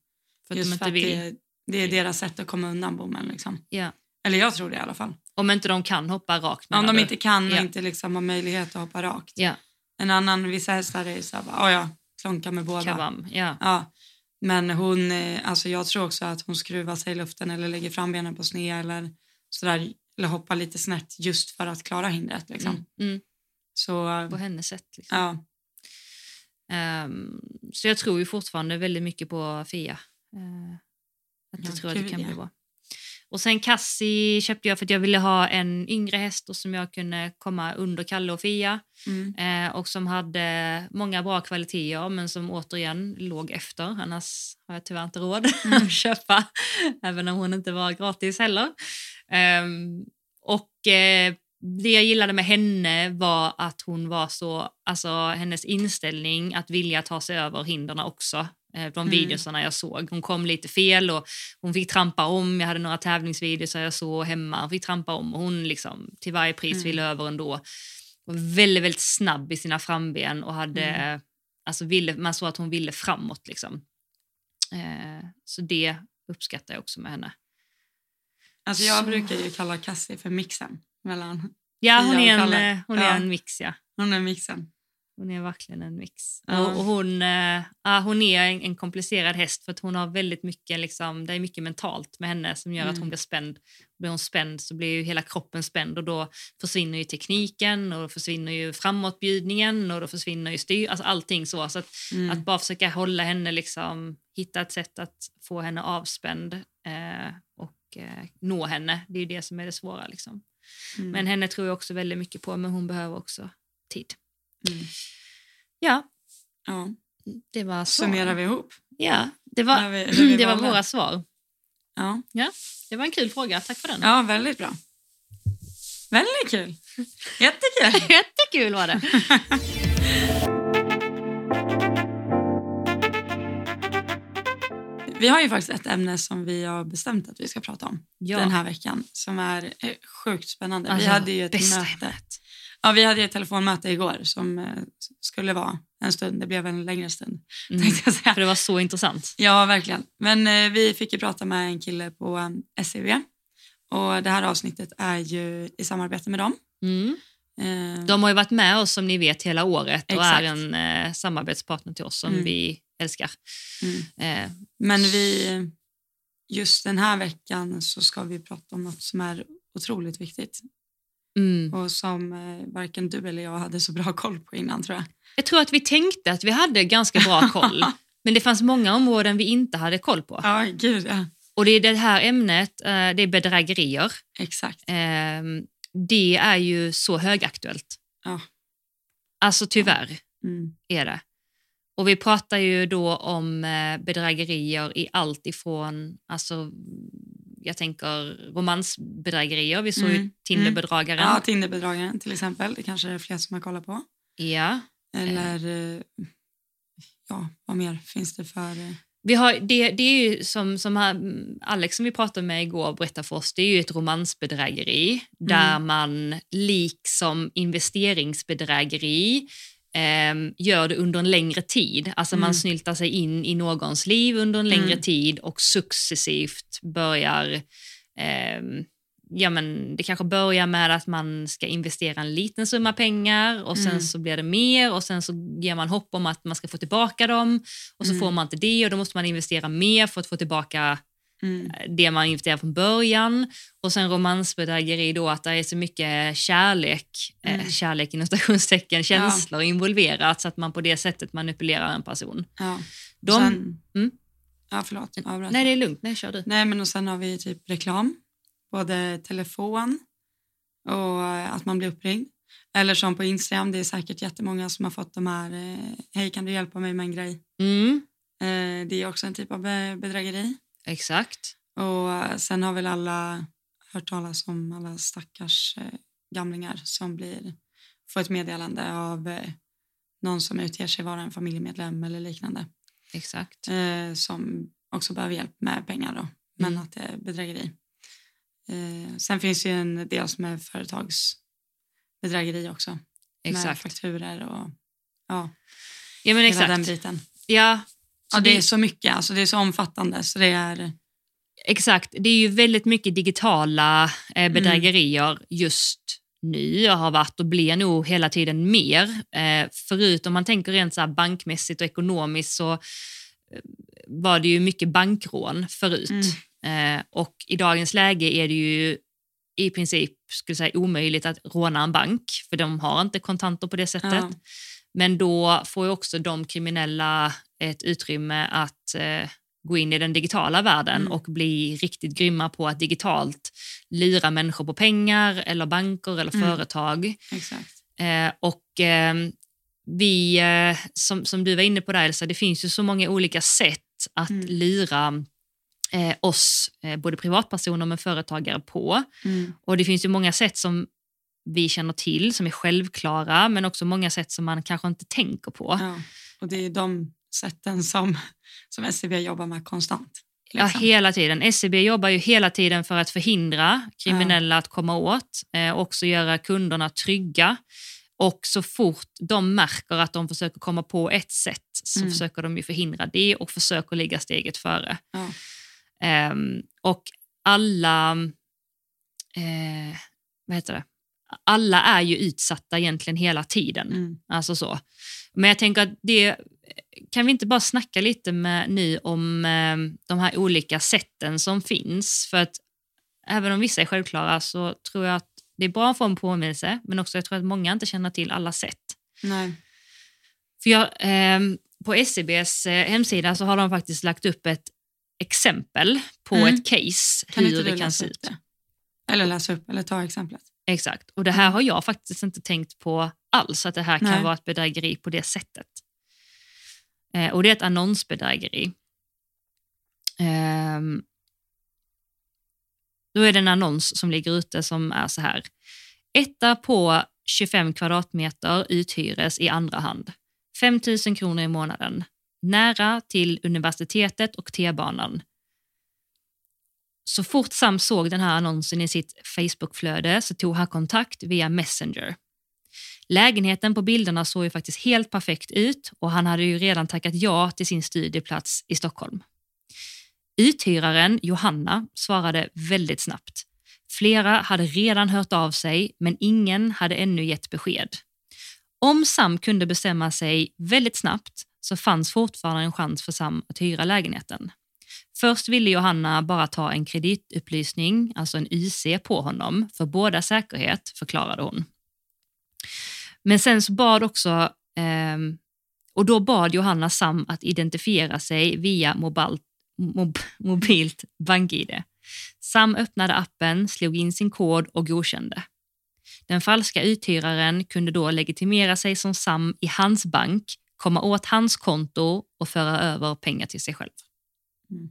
för att
Just
de
för
inte
att
vill.
det, det är deras sätt att komma undan bommen. Liksom.
Ja.
Eller jag tror det i alla fall.
Om inte de kan hoppa rakt
Om de
du?
inte kan och
Ja.
inte liksom har möjlighet att hoppa rakt.
Ja,
En annan, vissa hästar är så här, bara, "Ja, ja, klonka med båda.
kabam. Ja.
Ja. Men hon, eh, alltså jag tror också att hon skruvar sig i luften eller lägger fram benen på sned eller sådär, eller hoppar lite snett just för att klara hindret. Liksom.
Mm. Mm.
Så
På hennes sätt. Liksom.
ja,
Ehm, så jag tror ju fortfarande väldigt mycket på Fia. Uh, att jag
Ja,
tror att det kan bli bra. Och sen Cassie köpte jag för att jag ville ha en yngre häst och som jag kunde komma under Kalle och Fia.
mm,
Eh, och som hade många bra kvaliteter men som återigen låg efter. Annars har jag tyvärr inte råd [LAUGHS]
Mm.
att köpa, även om hon inte var gratis heller. Ehm, och eh, det jag gillade med henne var att hon var så, alltså hennes inställning att vilja ta sig över hindren också. Eh, de
Mm.
videosarna jag såg. Hon kom lite fel och hon fick trampa om. Jag hade några tävlingsvideos jag såg hemma. Hon fick trampa om och hon liksom till varje pris
Mm.
ville över ändå var väldigt, väldigt snabb i sina framben och hade,
Mm.
alltså ville, man såg att hon ville framåt. Liksom. Eh, så det uppskattar jag också med henne.
alltså jag
Så-
brukar ju kalla Cassie för mixen. Mellan,
Ja, hon
Fia
är en, eh, hon är en mix. Ja.
hon är mixen.
Hon är verkligen en mix.
Ja.
Och, hon, ja, hon är en, en komplicerad häst för att hon har väldigt mycket, liksom, det är mycket mentalt med henne som gör att
Mm.
hon blir spänd. Blir hon spänd så blir ju hela kroppen spänd och då försvinner ju tekniken och då försvinner ju framåtbjudningen och då försvinner ju styr, alltså allting så. så att,
Mm.
att bara försöka hålla henne, liksom, hitta ett sätt att få henne avspänd eh, och eh, nå henne, det är ju det som är det svåra. Liksom.
Mm.
Men henne tror jag också väldigt mycket på, men hon behöver också tid.
Mm.
Ja,
Ja.
det var svar.
Summerar vi ihop?
Ja, det var,
vi- vi [LAUGHS]
det var våra svar.
Ja.
Det var en kul fråga, tack för den.
ja, väldigt bra. Väldigt kul. Jättekul. [LAUGHS]
Jättekul var det. [LAUGHS]
Vi har ju faktiskt ett ämne som vi har bestämt att vi ska prata om
Ja.
den här veckan som är sjukt spännande.
Alltså,
vi hade ju ett möte.
ämnet.
Ja, vi hade ju ett telefonmöte igår som eh, skulle vara en stund. Det blev en längre stund.
Mm. För det var så intressant.
Ja, verkligen. Men eh, vi fick ju prata med en kille på SCV. Och det här avsnittet är ju i samarbete med dem.
Mm.
Eh,
De har ju varit med oss som ni vet hela året och
Exakt.
är en eh, samarbetspartner till oss som
Mm.
vi älskar.
mm.
Eh,
Men vi, just den här veckan så ska vi prata om något som är otroligt viktigt
mm.
och som eh, varken du eller jag hade så bra [LAUGHS] koll på innan tror jag.
Jag tror att vi tänkte att vi hade ganska bra [LAUGHS] koll, men det fanns många områden vi inte hade koll på.
Ja, gud ja.
Och det är det här ämnet, eh, det är bedrägerier.
Exakt.
Eh, det är ju så högaktuellt.
Ja.
Alltså tyvärr
Mm.
är det. Och vi pratar ju då om eh, bedrägerier i allt ifrån, alltså, jag tänker romansbedrägerier. Vi såg ju
Mm.
Tinderbedragaren.
Ja, Tinderbedragaren till exempel. Det kanske är fler som har kollat på.
Ja.
Eller eh, ja, vad mer finns det för... eh,
Vi har, det, det är ju som, som han, Alex som vi pratade med igår berättade för oss, det är ju ett romansbedrägeri där man liksom investeringsbedrägeri ehm, gör det under en längre tid. Alltså man
Mm.
snyltar sig in i någons liv under en längre
Mm.
tid och successivt börjar ehm, Ja, men det kanske börjar med att man ska investera en liten summa pengar och sen
Mm.
så blir det mer och sen så ger man hopp om att man ska få tillbaka dem och så
Mm.
får man inte det och då måste man investera mer för att få tillbaka
Mm.
det man investerade från början. Och sen romansbedrägeri då att det är så mycket kärlek,
Mm.
eh, kärlek inom stationstecken, känslor involverat så att man på det sättet manipulerar en person.
Ja.
De,
Sen,
Mm.
Ja, förlåt. Avbröt.
nej, det är lugnt. Nej, kör du.
Nej, men och sen har vi typ reklam. Både telefon och eh, att man blir uppringd. Eller som på Instagram, det är säkert jättemånga som har fått de här, eh, hej kan du hjälpa mig med en grej?
Mm,
Eh, det är också en typ av be- bedrägeri.
Exakt.
Och eh, sen har väl alla hört talas om alla stackars eh, gamlingar som blir, får ett meddelande av eh, någon som utger sig vara en familjemedlem eller liknande.
exakt.
eh, som också behöver hjälp med pengar då, men
Mm.
att det är bedrägeri. Eh, sen finns det ju en del som är företagsbedrägeri också. Med
Exakt.
fakturer och ja,
Ja, men
hela den
exakt.
biten.
Ja,
Ja, det är så mycket, alltså det är så omfattande så det är...
Exakt. Det är ju väldigt mycket digitala eh,
Mm.
bedrägerier just nu och har varit och blir nog hela tiden mer. Eh, förut om man tänker rent så bankmässigt och ekonomiskt så eh, var det ju mycket bankrån förut.
Mm.
Eh, och i dagens läge är det ju i princip skulle säga, omöjligt att råna en bank för de har inte kontanter på det sättet.
Ja.
Men då får ju också de kriminella ett utrymme att eh, gå in i den digitala världen
Mm.
och bli riktigt grymma på att digitalt lura människor på pengar eller banker eller
Mm.
företag.
Exakt.
Eh, och eh, vi, som, som du var inne på där Elsa, det finns ju så många olika sätt att
Mm.
lura eh, oss, eh, både privatpersoner men företagare på.
Mm.
Och det finns ju många sätt som vi känner till som är självklara men också många sätt som man kanske inte tänker på.
Ja. Och det är de sätten som, som SCB jobbar med konstant.
Ja,
liksom.
hela tiden. SCB jobbar ju hela tiden för att förhindra kriminella att komma åt, eh, också göra kunderna trygga. Och så fort de märker att de försöker komma på ett sätt så
Mm.
försöker de ju förhindra det och försöker ligga steget före.
Ja.
Ehm, och alla, eh, vad heter det? Alla är ju utsatta egentligen hela tiden.
Mm.
Alltså så. Men jag tänker att det kan vi inte bara snacka lite med nu om eh, de här olika sätten som finns? För att även om vissa är självklara så tror jag att det är bra att få en påminnelse men också jag tror att många inte känner till alla sätt.
Nej.
För jag, eh, på SCBs hemsida så har de faktiskt lagt upp ett exempel på
Mm.
ett case
Kan
hur det kan se ut.
Eller läsa upp, eller ta exemplet.
Exakt. Och det här har jag faktiskt inte tänkt på alls, att det här kan
Nej.
vara ett bedrägeri på det sättet. Eh, och det är ett annonsbedrägeri. Ehm, då är det en annons som ligger ute som är så här. Etta på 25 kvadratmeter uthyres i andra hand. 5 000 kronor i månaden. Nära till universitetet och T-banan. Så fort Sam såg den här annonsen i sitt Facebookflöde så tog han kontakt via Messenger. Lägenheten på bilderna såg ju faktiskt helt perfekt ut och han hade ju redan tackat ja till sin studieplats i Stockholm. Uthyraren Johanna svarade väldigt snabbt. Flera hade redan hört av sig men ingen hade ännu gett besked. Om Sam kunde bestämma sig väldigt snabbt så fanns fortfarande en chans för Sam att hyra lägenheten. Först ville Johanna bara ta en kreditupplysning, alltså en UC, på honom för båda säkerhet, förklarade hon. Men sen så bad också, eh, och då bad Johanna Sam att identifiera sig via [LAUGHS] mobilt, mob, mobilt BankID. Sam öppnade appen, slog in sin kod och godkände. Den falska uthyraren kunde då legitimera sig som Sam i hans bank, komma åt hans konto och föra över pengar till sig själv.
Mm.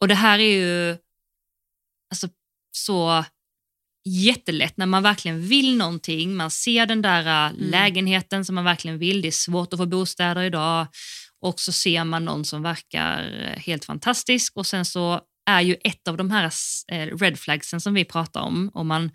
Och det här är ju alltså, så jättelätt när man verkligen vill någonting. Man ser den där uh, lägenheten som man verkligen vill. Det är svårt att få bostäder idag. Och så ser man någon som verkar helt fantastisk och sen så är ju ett av de här eh, red flagsen som vi pratar om, om man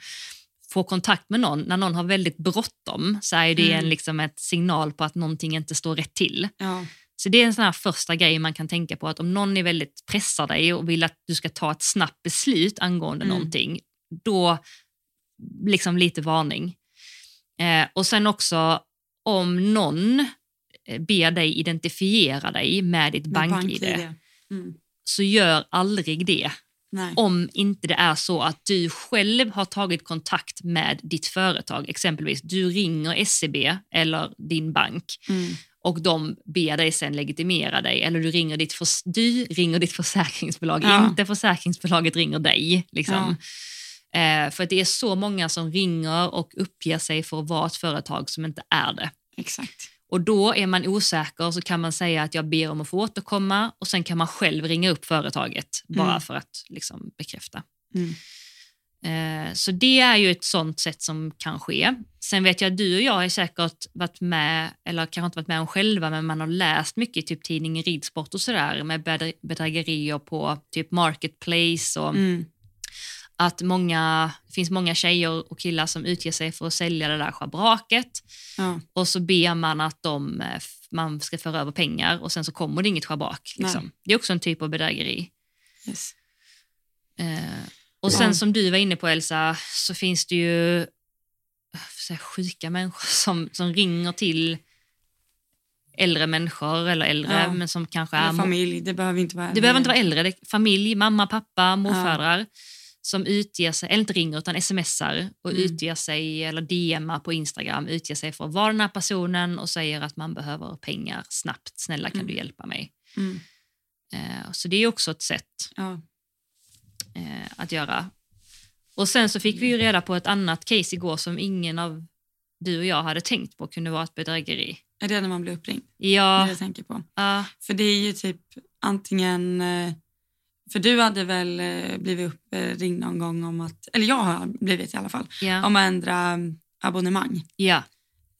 får kontakt med någon, när någon har väldigt bråttom så är det
Mm.
en, liksom ett signal på att någonting inte står rätt till.
Ja.
Så det är en sån här första grej man kan tänka på att om någon är väldigt pressar dig och vill att du ska ta ett snabbt beslut angående
Mm.
någonting, då liksom lite varning. Eh, och sen också om någon eh, ber dig identifiera dig med ditt
Med
bank-id,
BankID. Mm.
så gör aldrig det
Nej.
om inte det är så att du själv har tagit kontakt med ditt företag. Exempelvis du ringer SCB eller din bank
Mm.
Och de ber dig sen legitimera dig eller du ringer ditt, förs- du ringer ditt försäkringsbolag,
Ja.
inte försäkringsbolaget ringer dig. Liksom. Eh, för det är så många som ringer och uppger sig för att vara ett företag som inte är det.
Exakt.
Och då är man osäker så kan man säga att jag ber om att få återkomma och sen kan man själv ringa upp företaget bara
Mm.
för att liksom, bekräfta.
Mm.
Eh, Så det är ju ett sånt sätt som kan ske. Sen vet jag att du och jag har säkert varit med, eller kanske inte varit med om själva, men man har läst mycket i typ tidningen Ridsport och sådär med bedr- bedrägerier på typ Marketplace och
Mm.
att många, det finns många tjejer och killar som utger sig för att sälja det där schabraket
Ja.
och så ber man att de, eh, man ska föra över pengar och sen så kommer det inget schabrak. Liksom. Det är också en typ av bedrägeri.
Yes.
Och sen
Ja.
som du var inne på Elsa, så finns det ju här, sjuka människor [LAUGHS] som, som ringer till äldre människor eller äldre,
Ja.
men som kanske är...
Eller familj, det behöver inte vara...
Det behöver inte vara äldre, det familj, mamma, pappa, morföräldrar som utger sig, eller inte ringer utan smsar och
Mm.
utger sig, eller DMar på Instagram, utger sig för att vara den här personen och säger att man behöver pengar snabbt, snälla kan
Mm.
du hjälpa mig?
Mm.
Eh, så det är också ett sätt
Ja.
Eh, att göra. Och sen så fick vi ju reda på ett annat case igår som ingen av du och jag hade tänkt på kunde vara ett bedrägeri.
Är det när man blir uppringd?
Ja,
det jag tänker på.
ja,
För det är ju typ antingen... eh, För du hade väl eh, blivit uppringd någon gång om att... Eller jag har blivit i alla fall.
ja,
Om att ändra mm, abonnemang.
ja,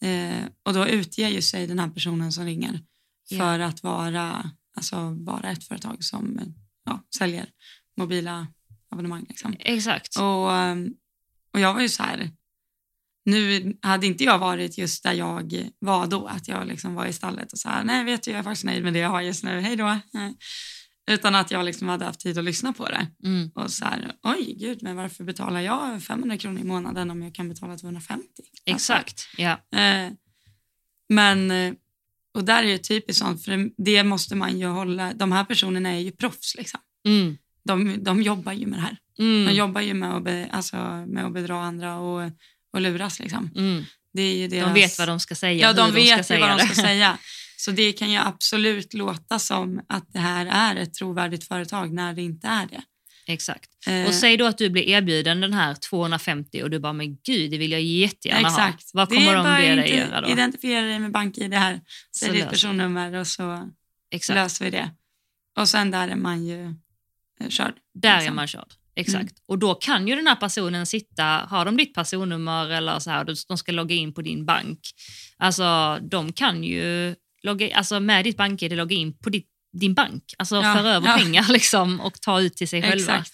Eh, och då utger ju sig den här personen som ringer för att vara, alltså, vara ett företag som eh, ja, säljer mobila abonnemang. Liksom.
exakt.
Och, ehm, och jag var ju så här, nu hade inte jag varit just där jag var då, att jag liksom var i stallet och så här, nej vet du jag är faktiskt nöjd med det jag har just nu, hej då. Nej. Utan att jag liksom hade haft tid att lyssna på det.
Mm.
Och så här, oj gud, men varför betalar jag 500 kronor i månaden om jag kan betala 250? Alltså,
Exakt, ja.
Eh, men, och där är det typiskt sånt, för det måste man ju hålla, de här personerna är ju proffs liksom.
Mm.
De, de jobbar ju med det här.
Mm.
De jobbar ju med att, be, alltså, med att bedra andra och, och luras liksom.
Mm.
Det är deras...
De vet vad de ska säga,
Ja, de vet
säga
vad de ska säga. [LAUGHS] Så det kan ju absolut låta som att det här är ett trovärdigt företag när det inte är det.
Exakt.
Eh,
Och säg då att du blir erbjuden den här 250 och du bara, men gud, det vill jag jättegärna
Exakt.
ha. Vad kommer de be dig göra då?
Identifiera dig med BankID här,
Så
säg ditt personnummer och så
Exakt.
löser vi det. Och sen där är man ju körd.
Där är
liksom.
man körd. Exakt.
Mm.
Och då kan ju den här personen sitta, har de ditt personnummer eller så här, de ska logga in på din bank. Alltså de kan ju logga, alltså med ditt bank-id logga in på ditt, din bank. Alltså
Ja,
föra över
ja.
pengar [LAUGHS] liksom och ta ut till sig själva.
Exakt.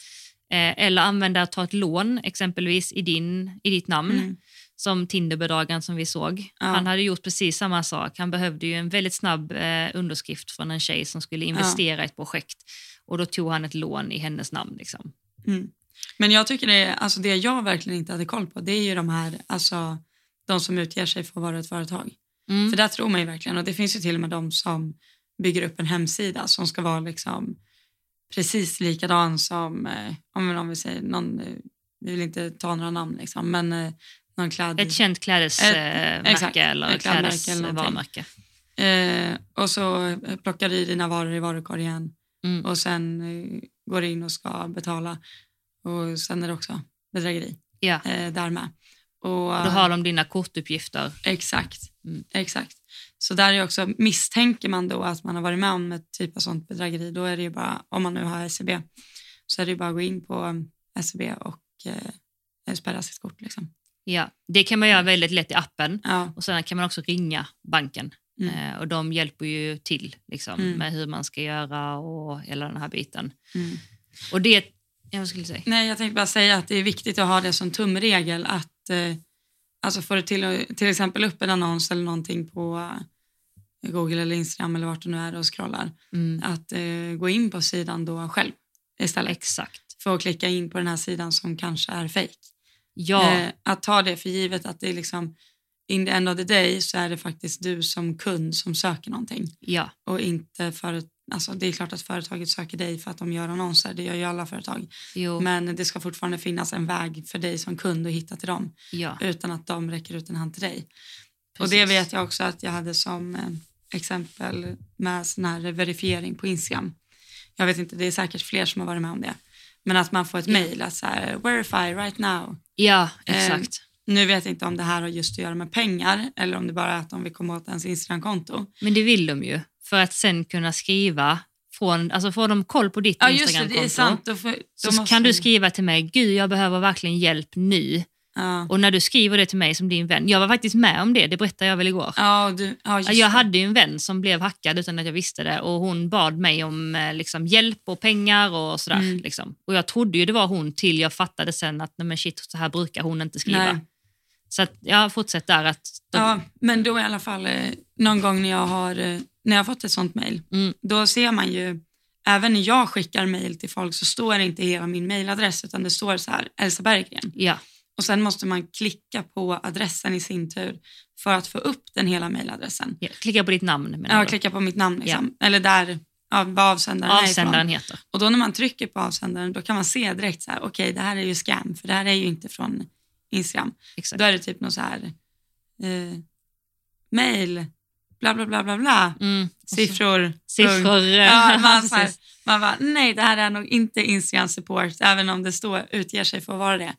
Eh, eller använda, ta ett lån exempelvis i, din, i ditt namn.
Mm.
Som Tinderbedragaren som vi såg.
Ja.
Han hade gjort precis samma sak. Han behövde ju en väldigt snabb eh, underskrift från en tjej som skulle investera i ett projekt. Och då tog han ett lån i hennes namn. Liksom.
Mm. Men jag tycker det, alltså det jag verkligen inte hade koll på det är ju de här, alltså de som utger sig för att vara ett företag.
Mm.
För där tror man ju verkligen, och det finns ju till och med de som bygger upp en hemsida som ska vara liksom precis likadan som, eh, om, om vi säger någon, eh, vi vill inte ta några namn liksom, men eh, någon kläd...
Ett känt klädesmärke
exakt,
eller klädesvarumärke.
Eh, och så eh, plockar du i dina varor i varukorgen
Mm.
och sen eh, går du in och ska betala. Och sen är det också bedrägeri
Ja.
eh, där med. Och,
då har de dina kortuppgifter.
Exakt.
Mm.
exakt. Så där är också, misstänker man då att man har varit med om ett typ av sånt bedrägeri, då är det ju bara, om man nu har SEB, så är det ju bara att gå in på um, SEB och eh, spärra sitt kort. Liksom.
Ja. Det kan man göra väldigt lätt i appen.
Ja,
Och Sen kan man också ringa banken.
Mm.
Eh, och De hjälper ju till liksom,
Mm.
med hur man ska göra och hela den här biten.
mm.
Och det... Jag skulle säga.
Nej, jag tänkte bara säga att det är viktigt att ha det som tumregel att eh, alltså får du till, till exempel upp en annons eller någonting på eh, Google eller Instagram eller vart du nu är och scrollar,
Mm.
att eh, gå in på sidan då själv istället
Exakt.
för att klicka in på den här sidan som kanske är fake.
Ja,
Eh, att ta det för givet att det är liksom in the end of the day så är det faktiskt du som kund som söker någonting
ja,
och inte för Alltså det är klart att företaget söker dig för att de gör annonser, det gör ju alla företag.
jo,
Men det ska fortfarande finnas en väg för dig som kund att hitta till dem
ja.
utan att de räcker ut en hand till dig. Och
Precis.
det vet jag också att jag hade som eh, exempel med sån här verifiering på Instagram. Jag vet inte, det är säkert fler som har varit med om det. Men att man får ett mejl att så här, verify right now.
Ja,
Eh,
exakt.
Nu vet jag inte om det här har just att göra med pengar eller om det bara är att de vill komma åt ens Instagramkonto.
Men det vill de ju. För att sen kunna skriva, från, alltså får de koll på ditt
Ja
Instagramkonto så
måste
kan du skriva till mig, gud jag behöver verkligen hjälp nu.
Ja.
Och när du skriver det till mig som din vän, jag var faktiskt med om det, det berättade jag väl igår.
Ja, du, ja,
Jag
det.
hade ju en vän som blev hackad utan att jag visste det och hon bad mig om eh, liksom, hjälp och pengar och sådär.
Mm.
Liksom. Och jag trodde ju det var hon till jag fattade sen att nej, men shit, så här brukar hon inte skriva.
Nej.
Så att jag fortsätter där. Att de,
Ja, men då i alla fall eh, någon gång när jag har, eh, när jag har fått ett sånt mejl,
Mm.
då ser man ju, även när jag skickar mejl till folk så står det inte hela min mejladress utan det står så här, Elsa Berggren.
ja,
Och sen måste man klicka på adressen i sin tur för att få upp den hela mejladressen.
ja, klicka på ditt namn.
Ja,
du?
klicka på mitt namn liksom. Eller där, ja, vad avsändaren är ifrån.
Avsändaren heter.
Och då när man trycker på avsändaren då kan man se direkt så här, okej det här är ju scam för det här är ju inte från Instagram.
Exakt.
Då är det typ något så här, eh, mail, bla bla bla bla bla,
Mm.
Siffror.
Siffror.
Ja, man, så här, [LAUGHS] man bara, nej det här är nog inte Instagram support, även om det står, utger sig för att vara det.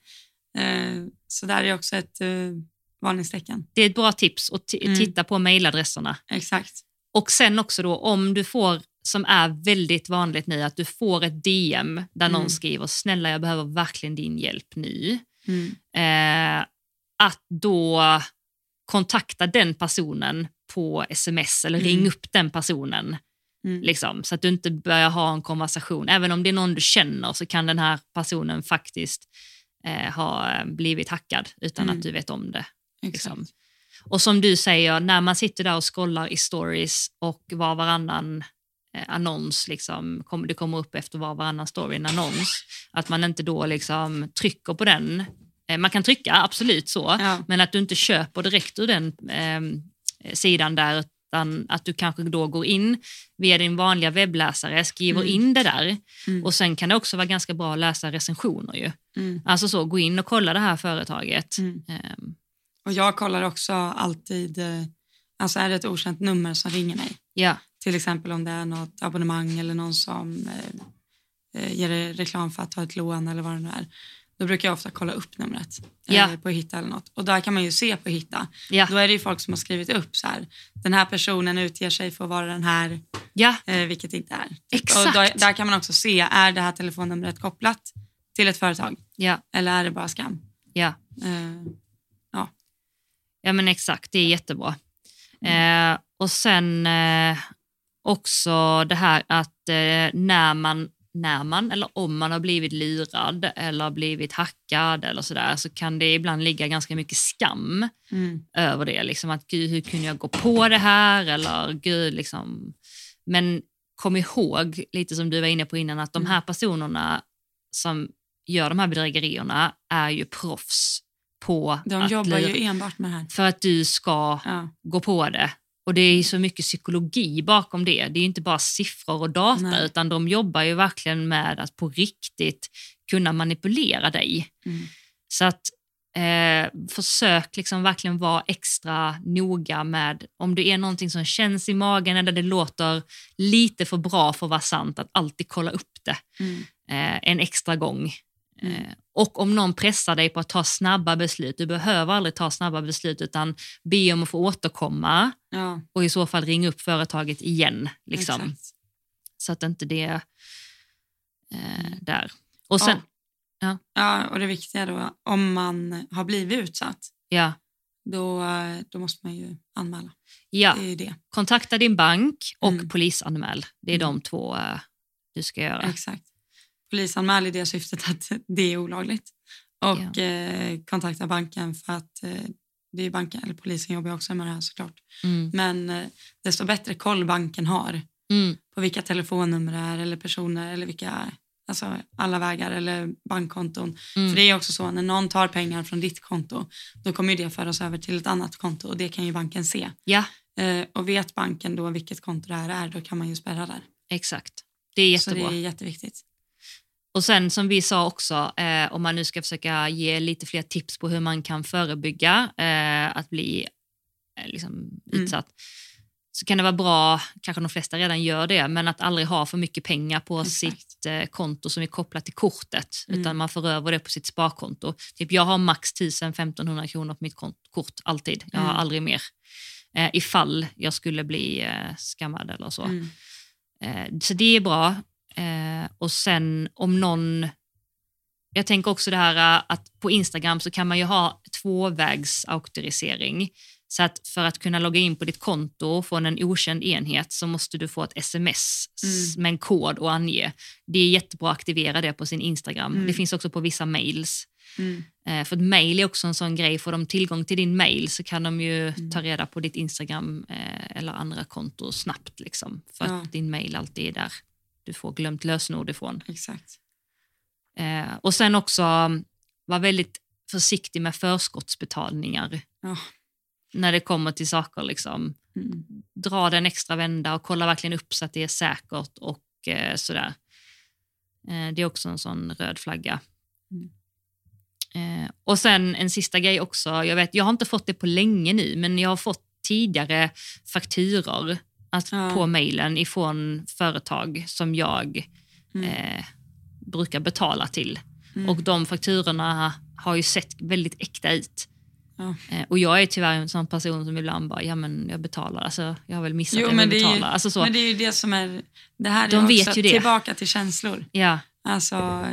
Eh, så där är också ett eh, varningstecken.
det är ett bra tips att
Mm.
titta på mejladresserna.
Exakt.
Och sen också då om du får, som är väldigt vanligt nu, att du får ett DM där någon
Mm.
skriver snälla jag behöver verkligen din hjälp nu.
Mm.
Eh, att då kontakta den personen på sms eller ring
Mm.
upp den personen.
Mm.
Liksom, så att du inte börjar ha en konversation. Även om det är någon du känner så kan den här personen faktiskt eh, ha blivit hackad utan
Mm.
att du vet om det. Liksom. Och som du säger, när man sitter där och scrollar i stories och var varannan annons, liksom, det kommer upp efter var varannan story en annons, att man inte då liksom trycker på den. Eh, man kan trycka, absolut så,
Ja.
men att du inte köper direkt ur den eh, sidan där, utan att du kanske då går in via din vanliga webbläsare, skriver
Mm.
in det där
Mm.
och sen kan det också vara ganska bra att läsa recensioner ju.
Mm.
Alltså så, gå in och kolla det här företaget.
Mm.
Ehm,
Och jag kollar också alltid, eh, alltså är det ett okänt nummer som ringer mig,
ja,
till exempel om det är något abonnemang eller någon som eh, eh, ger reklam för att ta ett lån eller vad det nu är. Då brukar jag ofta kolla upp numret eh,
Ja.
på Hitta eller något. Och där kan man ju se på Hitta.
ja,
Då är det ju folk som har skrivit upp så här, den här personen utger sig för att vara den här,
ja,
eh, vilket inte är.
Exakt.
Och då, där kan man också se, är det här telefonnumret kopplat till ett företag
ja,
eller är det bara skam?
ja.
Eh,
Ja men exakt, det är jättebra.
Mm.
Eh, och sen eh, också det här att eh, när, man, när man eller om man har blivit lurad eller blivit hackad eller sådär så kan det ibland ligga ganska mycket skam
mm,
över det. Liksom att gud, hur kunde jag gå på det här? Eller gud, liksom. Men kom ihåg, lite som du var inne på innan, att de
Mm.
här personerna som gör de här bedrägerierna är ju proffs på
de
att
jobbar
lura-
ju enbart med det här.
för att du ska
Ja.
gå på det. Och det är så mycket psykologi bakom det. Det är inte bara siffror och data
Nej.
utan de jobbar ju verkligen med att på riktigt kunna manipulera dig.
Mm.
Så att eh, försök liksom verkligen vara extra noga med om det är någonting som känns i magen eller det låter lite för bra för att vara sant, att alltid kolla upp det
Mm.
eh, en extra gång.
Mm.
Eh, och om någon pressar dig på att ta snabba beslut, du behöver aldrig ta snabba beslut utan be om att få återkomma
Ja,
och i så fall ringa upp företaget igen. Liksom,
exakt.
så att inte det är eh, där. Och sen,
Ja, och det viktiga då, om man har blivit utsatt,
ja,
då, då måste man ju anmäla.
ja,
Det det.
kontakta din bank och
Mm.
polisanmäl. Det är
Mm.
de två eh, du ska göra.
Exakt. Polisanmäl i det syftet att [LAUGHS] det är olagligt. Och eh, kontakta banken för att eh, det är banken, eller polisen jobbar också med det här såklart.
Mm.
Men eh, desto bättre koll banken har
Mm.
på vilka telefonnummer det är eller personer eller vilka, alltså alla vägar eller bankkonton.
Mm.
För det är också så när någon tar pengar från ditt konto då kommer det föras över till ett annat konto och det kan ju banken se.
Ja,
Eh, och vet banken då vilket konto det här är då kan man ju spärra där.
exakt. Det är
Så det
jättebra.
är jätteviktigt.
Och sen som vi sa också, eh, om man nu ska försöka ge lite fler tips på hur man kan förebygga eh, att bli eh, liksom,
Mm.
utsatt, så kan det vara bra, kanske de flesta redan gör det, men att aldrig ha för mycket pengar på
Exakt.
sitt eh, konto som är kopplat till kortet,
Mm.
utan man för över det på sitt sparkonto. Typ jag har max 1000-1500 kronor på mitt kort, alltid. Jag har
Mm.
aldrig mer. Eh, ifall jag skulle bli eh, skammad eller så.
Mm.
Eh, så det är bra. Eh, och sen om någon jag tänker också det här äh, att på Instagram så kan man ju ha tvåvägsauktorisering. Så att för att kunna logga in på ditt konto från en okänd enhet så måste du få ett sms
Mm.
med en kod och ange. Det är jättebra att aktivera det på sin Instagram.
Mm.
Det finns också på vissa mails.
Mm.
Eh, för att mail är också en sån grej. Får de tillgång till din mail så kan de ju
Mm.
ta reda på ditt Instagram eh, eller andra konto snabbt. Liksom, för
Ja.
att din mail alltid är där du får glömt lösenord ifrån.
Exakt.
Eh, och sen också um, vara väldigt försiktig med förskottsbetalningar
Ja.
när det kommer till saker. Liksom.
Mm.
Dra den extra vända och kolla verkligen upp så att det är säkert och eh, sådär. Eh, det är också en sån röd flagga.
Mm.
Eh, och sen en sista grej också. Jag, vet, jag har inte fått det på länge nu, men jag har fått tidigare fakturor att,
Ja.
på mejlen ifrån företag som jag
Mm.
eh, brukar betala till.
Mm.
Och de fakturorna har ju sett väldigt äkta ut.
Ja.
Eh, och jag är tyvärr en sån person som ibland bara, ja men jag betalar, alltså, jag har väl missat
Jo,
att jag
men
vill
är ju-.
Alltså, så.
Men det är ju det som är... Det här är
De vet
också
ju det.
tillbaka till känslor.
Ja,
Alltså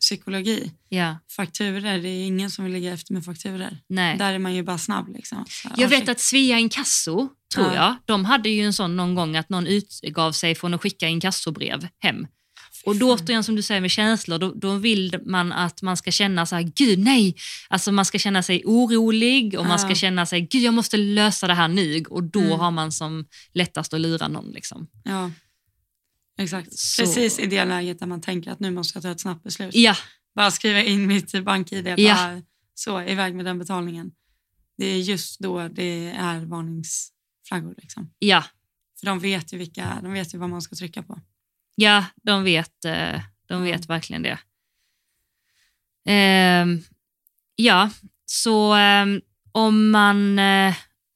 psykologi.
ja,
Fakturer, det är ingen som vill ligga efter med fakturer.
nej.
Där är man ju bara snabb. Liksom. Så,
Jag vet att Svea Inkasso, tror
Ja.
jag, de hade ju en sån någon gång att någon utgav sig från att skicka inkassobrev hem. Och då återigen som du säger med känslor, då, då vill man att man ska känna så här, gud nej, alltså man ska känna sig orolig och man ska känna sig, gud jag måste lösa det här nu och då
Mm.
har man som lättast att lura någon. Liksom.
Ja, exakt.
Så-
Precis i det läget där man tänker att nu måste jag ta ett snabbt beslut.
Ja,
Bara skriva in mitt bank-id.
Ja.
Så, iväg med den betalningen. Det är just då det är varningsflaggor. Liksom.
ja,
För de vet ju, vilka, de vet ju vad man ska trycka på.
ja, de vet, eh, de vet verkligen det. Ehm, ja, så ehm, om man eh,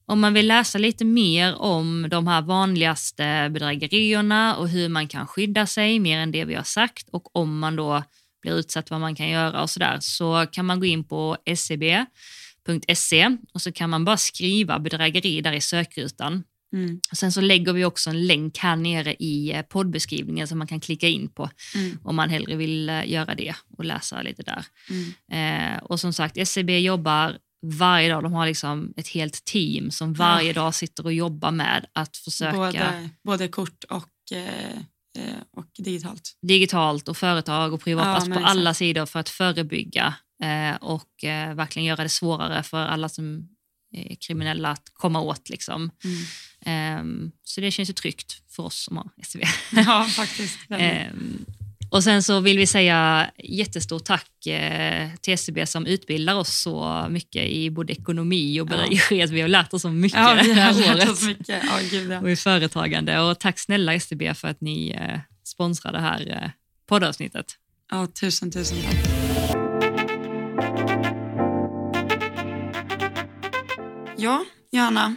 om man vill läsa lite mer om de här vanligaste bedrägerierna och hur man kan skydda sig mer än det vi har sagt och om man då blir utsatt vad man kan göra och sådär så kan man gå in på scb.se och så kan man bara skriva bedrägeri där i sökrutan.
Mm.
Sen så lägger vi också en länk här nere i eh, poddbeskrivningen som man kan klicka in på
Mm.
om man hellre vill eh, göra det och läsa lite där.
Mm.
Eh, och som sagt, SCB jobbar varje dag. De har liksom ett helt team som varje dag sitter och jobbar med att försöka
Både, både kort och, eh, eh, och digitalt.
digitalt och företag och privat,
Ja,
alltså på
men
alla
exakt.
sidor för att förebygga eh, och eh, verkligen göra det svårare för alla som är kriminella att komma åt. Liksom.
Mm.
Ehm, så det känns ju tryggt för oss som har SCB.
Ja, faktiskt. [LAUGHS]
och sen så vill vi säga jättestort tack eh, till SCB som utbildar oss så mycket i både ekonomi och
Ja.
bedrägeri. Vi har lärt oss så mycket
Ja, vi
det
har
här
lärt
året.
oss mycket. Ja, gud, ja.
Och i företagande. Och tack snälla SCB för att ni eh, sponsrar det här eh, poddavsnittet.
ja, tusen, tusen tack. Ja, Johanna.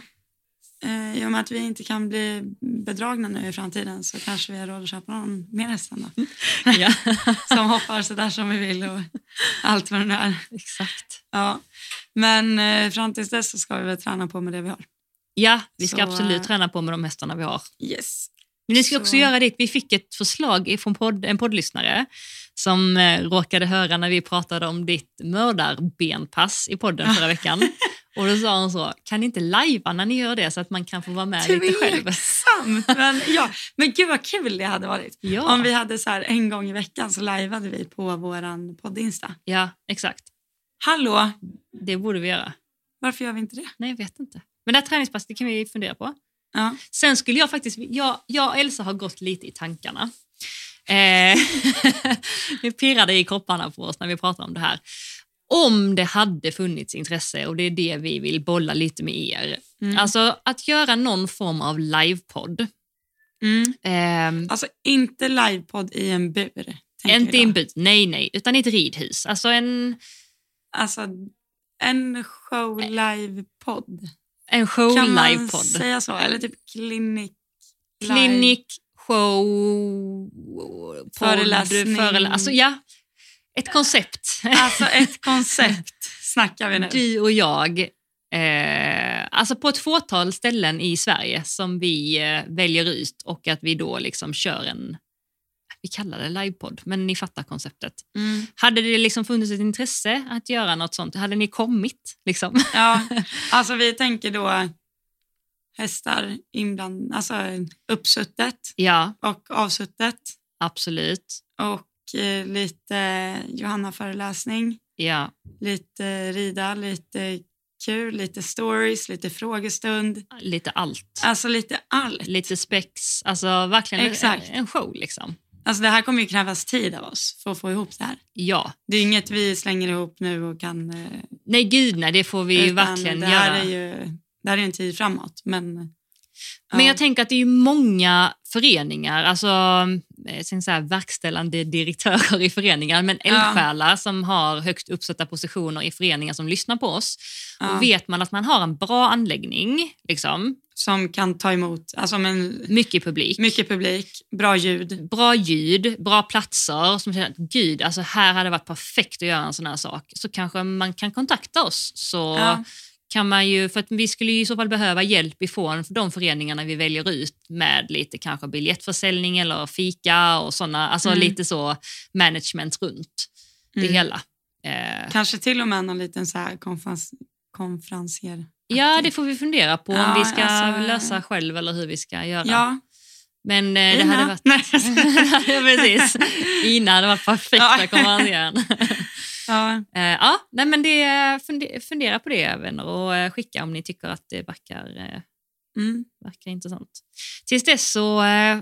Eh, I och med att vi inte kan bli bedragna nu i framtiden så kanske vi har råd att köpa någon mer hästen då. [LAUGHS]
ja, [LAUGHS]
Som hoppar så där som vi vill och allt vad det nu är.
exakt.
Ja. Men eh, fram tills dess så ska vi väl träna på med det vi har.
Ja, vi ska
Så,
absolut
eh,
träna på med de hästarna vi har.
Yes.
Men ni ska
Så-
också göra det. Vi fick ett förslag från podd, en poddlyssnare som råkade höra när vi pratade om ditt mördarbenpass i podden förra veckan. [LAUGHS] Och då sa hon så, kan ni inte lajva när ni gör det så att man kan få vara med lite själv?
Tveksamt. Men, ja. men gud vad kul det hade varit.
Ja,
Om vi hade så här en gång i veckan så lajvade vi på våran podd-insta.
ja, exakt.
Hallå,
Det borde vi göra.
varför gör vi inte det?
Nej, jag vet inte. Men det här träningspasset det kan vi fundera på.
Ja.
Sen skulle jag faktiskt, jag, jag och Elsa har gått lite i tankarna. Eh, [LAUGHS] det pirrade i kropparna på oss när vi pratade om det här. Om det hade funnits intresse, och det är det vi vill bolla lite med er.
Mm.
Alltså att göra någon form av livepodd.
Mm.
Eh,
Alltså inte livepodd i en bur.
inte i en by, nej nej, utan i ett ridhus. Alltså en,
Alltså en show live-podd.
en show
Kan man
livepodd.
säga så? Eller typ klinik live.
Klinik, show, podd,
Föreläsning.
förelä- alltså ja, ett koncept.
Alltså ett [LAUGHS] koncept snackar vi nu.
du och jag, eh, alltså på ett fåtal ställen i Sverige som vi eh, väljer ut och att vi då liksom kör en vi kallar det livepodd, men ni fattar konceptet.
Mm.
Hade det liksom funnits ett intresse att göra något sånt? Hade ni kommit? Liksom?
Ja, [LAUGHS] alltså vi tänker då hästar inbland, alltså uppsuttet
ja,
och avsuttet
absolut.
och lite Johanna-föreläsning,
Ja,
lite rida, lite kul, lite stories, lite frågestund.
lite allt.
Alltså lite allt.
Lite spex, alltså verkligen en,
Exakt.
en show liksom.
Alltså det här kommer ju krävas tid av oss för att få ihop det här.
Ja,
Det är inget vi slänger ihop nu och kan... eh,
nej gud nej, det får vi verkligen
det här
göra.
Är ju, det här är en tid framåt, men... ja.
Men jag tänker att det är många föreningar, alltså eh, sen så här, verkställande direktörer i föreningar, men
Ja.
eldsjälar som har högt uppsatta positioner i föreningar som lyssnar på oss.
Ja.
Och vet man att man har en bra anläggning, liksom,
Som kan ta emot alltså, men,
mycket publik,
mycket publik, bra ljud.
bra ljud, bra platser, som känner att gud, alltså här hade det varit perfekt att göra en sån här sak, så kanske man kan kontakta oss. Så
Ja.
Kan man ju, för att vi skulle ju i så fall behöva hjälp ifrån de föreningarna vi väljer ut med lite kanske biljettförsäljning eller fika och sådana, alltså
Mm.
lite så management runt det
Mm.
hela. Eh,
Kanske till och med någon liten så här konferens, konferensier.
ja, det får vi fundera på om
Ja,
vi ska
alltså,
lösa själv eller hur vi ska göra.
Ja,
Men eh, det
Ina.
hade varit...
Nej. [LAUGHS]
ja, precis. Ina hade varit perfekta
Ja.
konferencieren.
Ja.
Eh, ja, nej, men det, funde- fundera på det vänner och eh, skicka om ni tycker att det verkar, eh,
Mm.
verkar intressant. Tills dess så eh,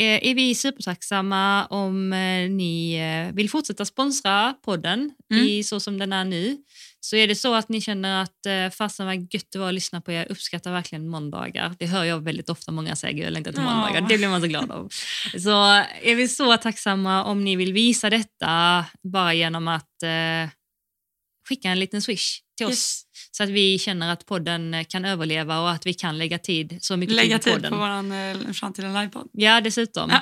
är vi supertacksamma om eh, ni eh, vill fortsätta sponsra podden
Mm.
i så som den är nu. Så är det så att ni känner att eh, fasen vad gött det var att lyssna på er, uppskattar verkligen måndagar. Det hör jag väldigt ofta många säger, jag längtar till måndagar. Det blir man så glad av. [LAUGHS] Så är vi så tacksamma om ni vill visa detta bara genom att eh, skicka en liten swish till oss.
Yes.
Så att vi känner att podden eh, kan överleva och att vi kan lägga tid, så mycket
Lägga
tid på
tid
podden.
på vår framtida livepodd.
Ja, dessutom. [LAUGHS]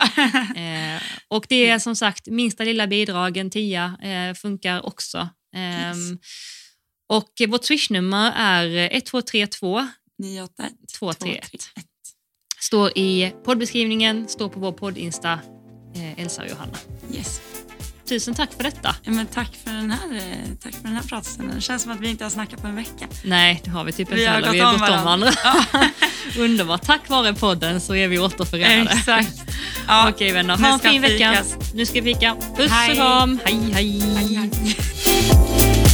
Eh, och det är som sagt minsta lilla bidrag, en tia, eh, funkar också. Ehm,
Yes.
Och vårt swishnummer är 1232
981
231. Står i poddbeskrivningen, står på vår podd-insta, eh, Elsa och Johanna.
Yes.
Tusen tack för detta.
Ja, men tack för den här, eh, tack för den här pratstunden. Det känns som att vi inte har snackat på en vecka.
Nej, det har vi typ inte heller. Vi har gått om varandra.
varandra. [LAUGHS]
Underbart. Tack vare podden så är vi återförenade.
Exakt. [LAUGHS] Ja.
Okej vänner,
Nu
ha en
ska
fin vecka. Nu ska vi fika. Puss
Hej.
och kram. hej. hej.
Aj, aj.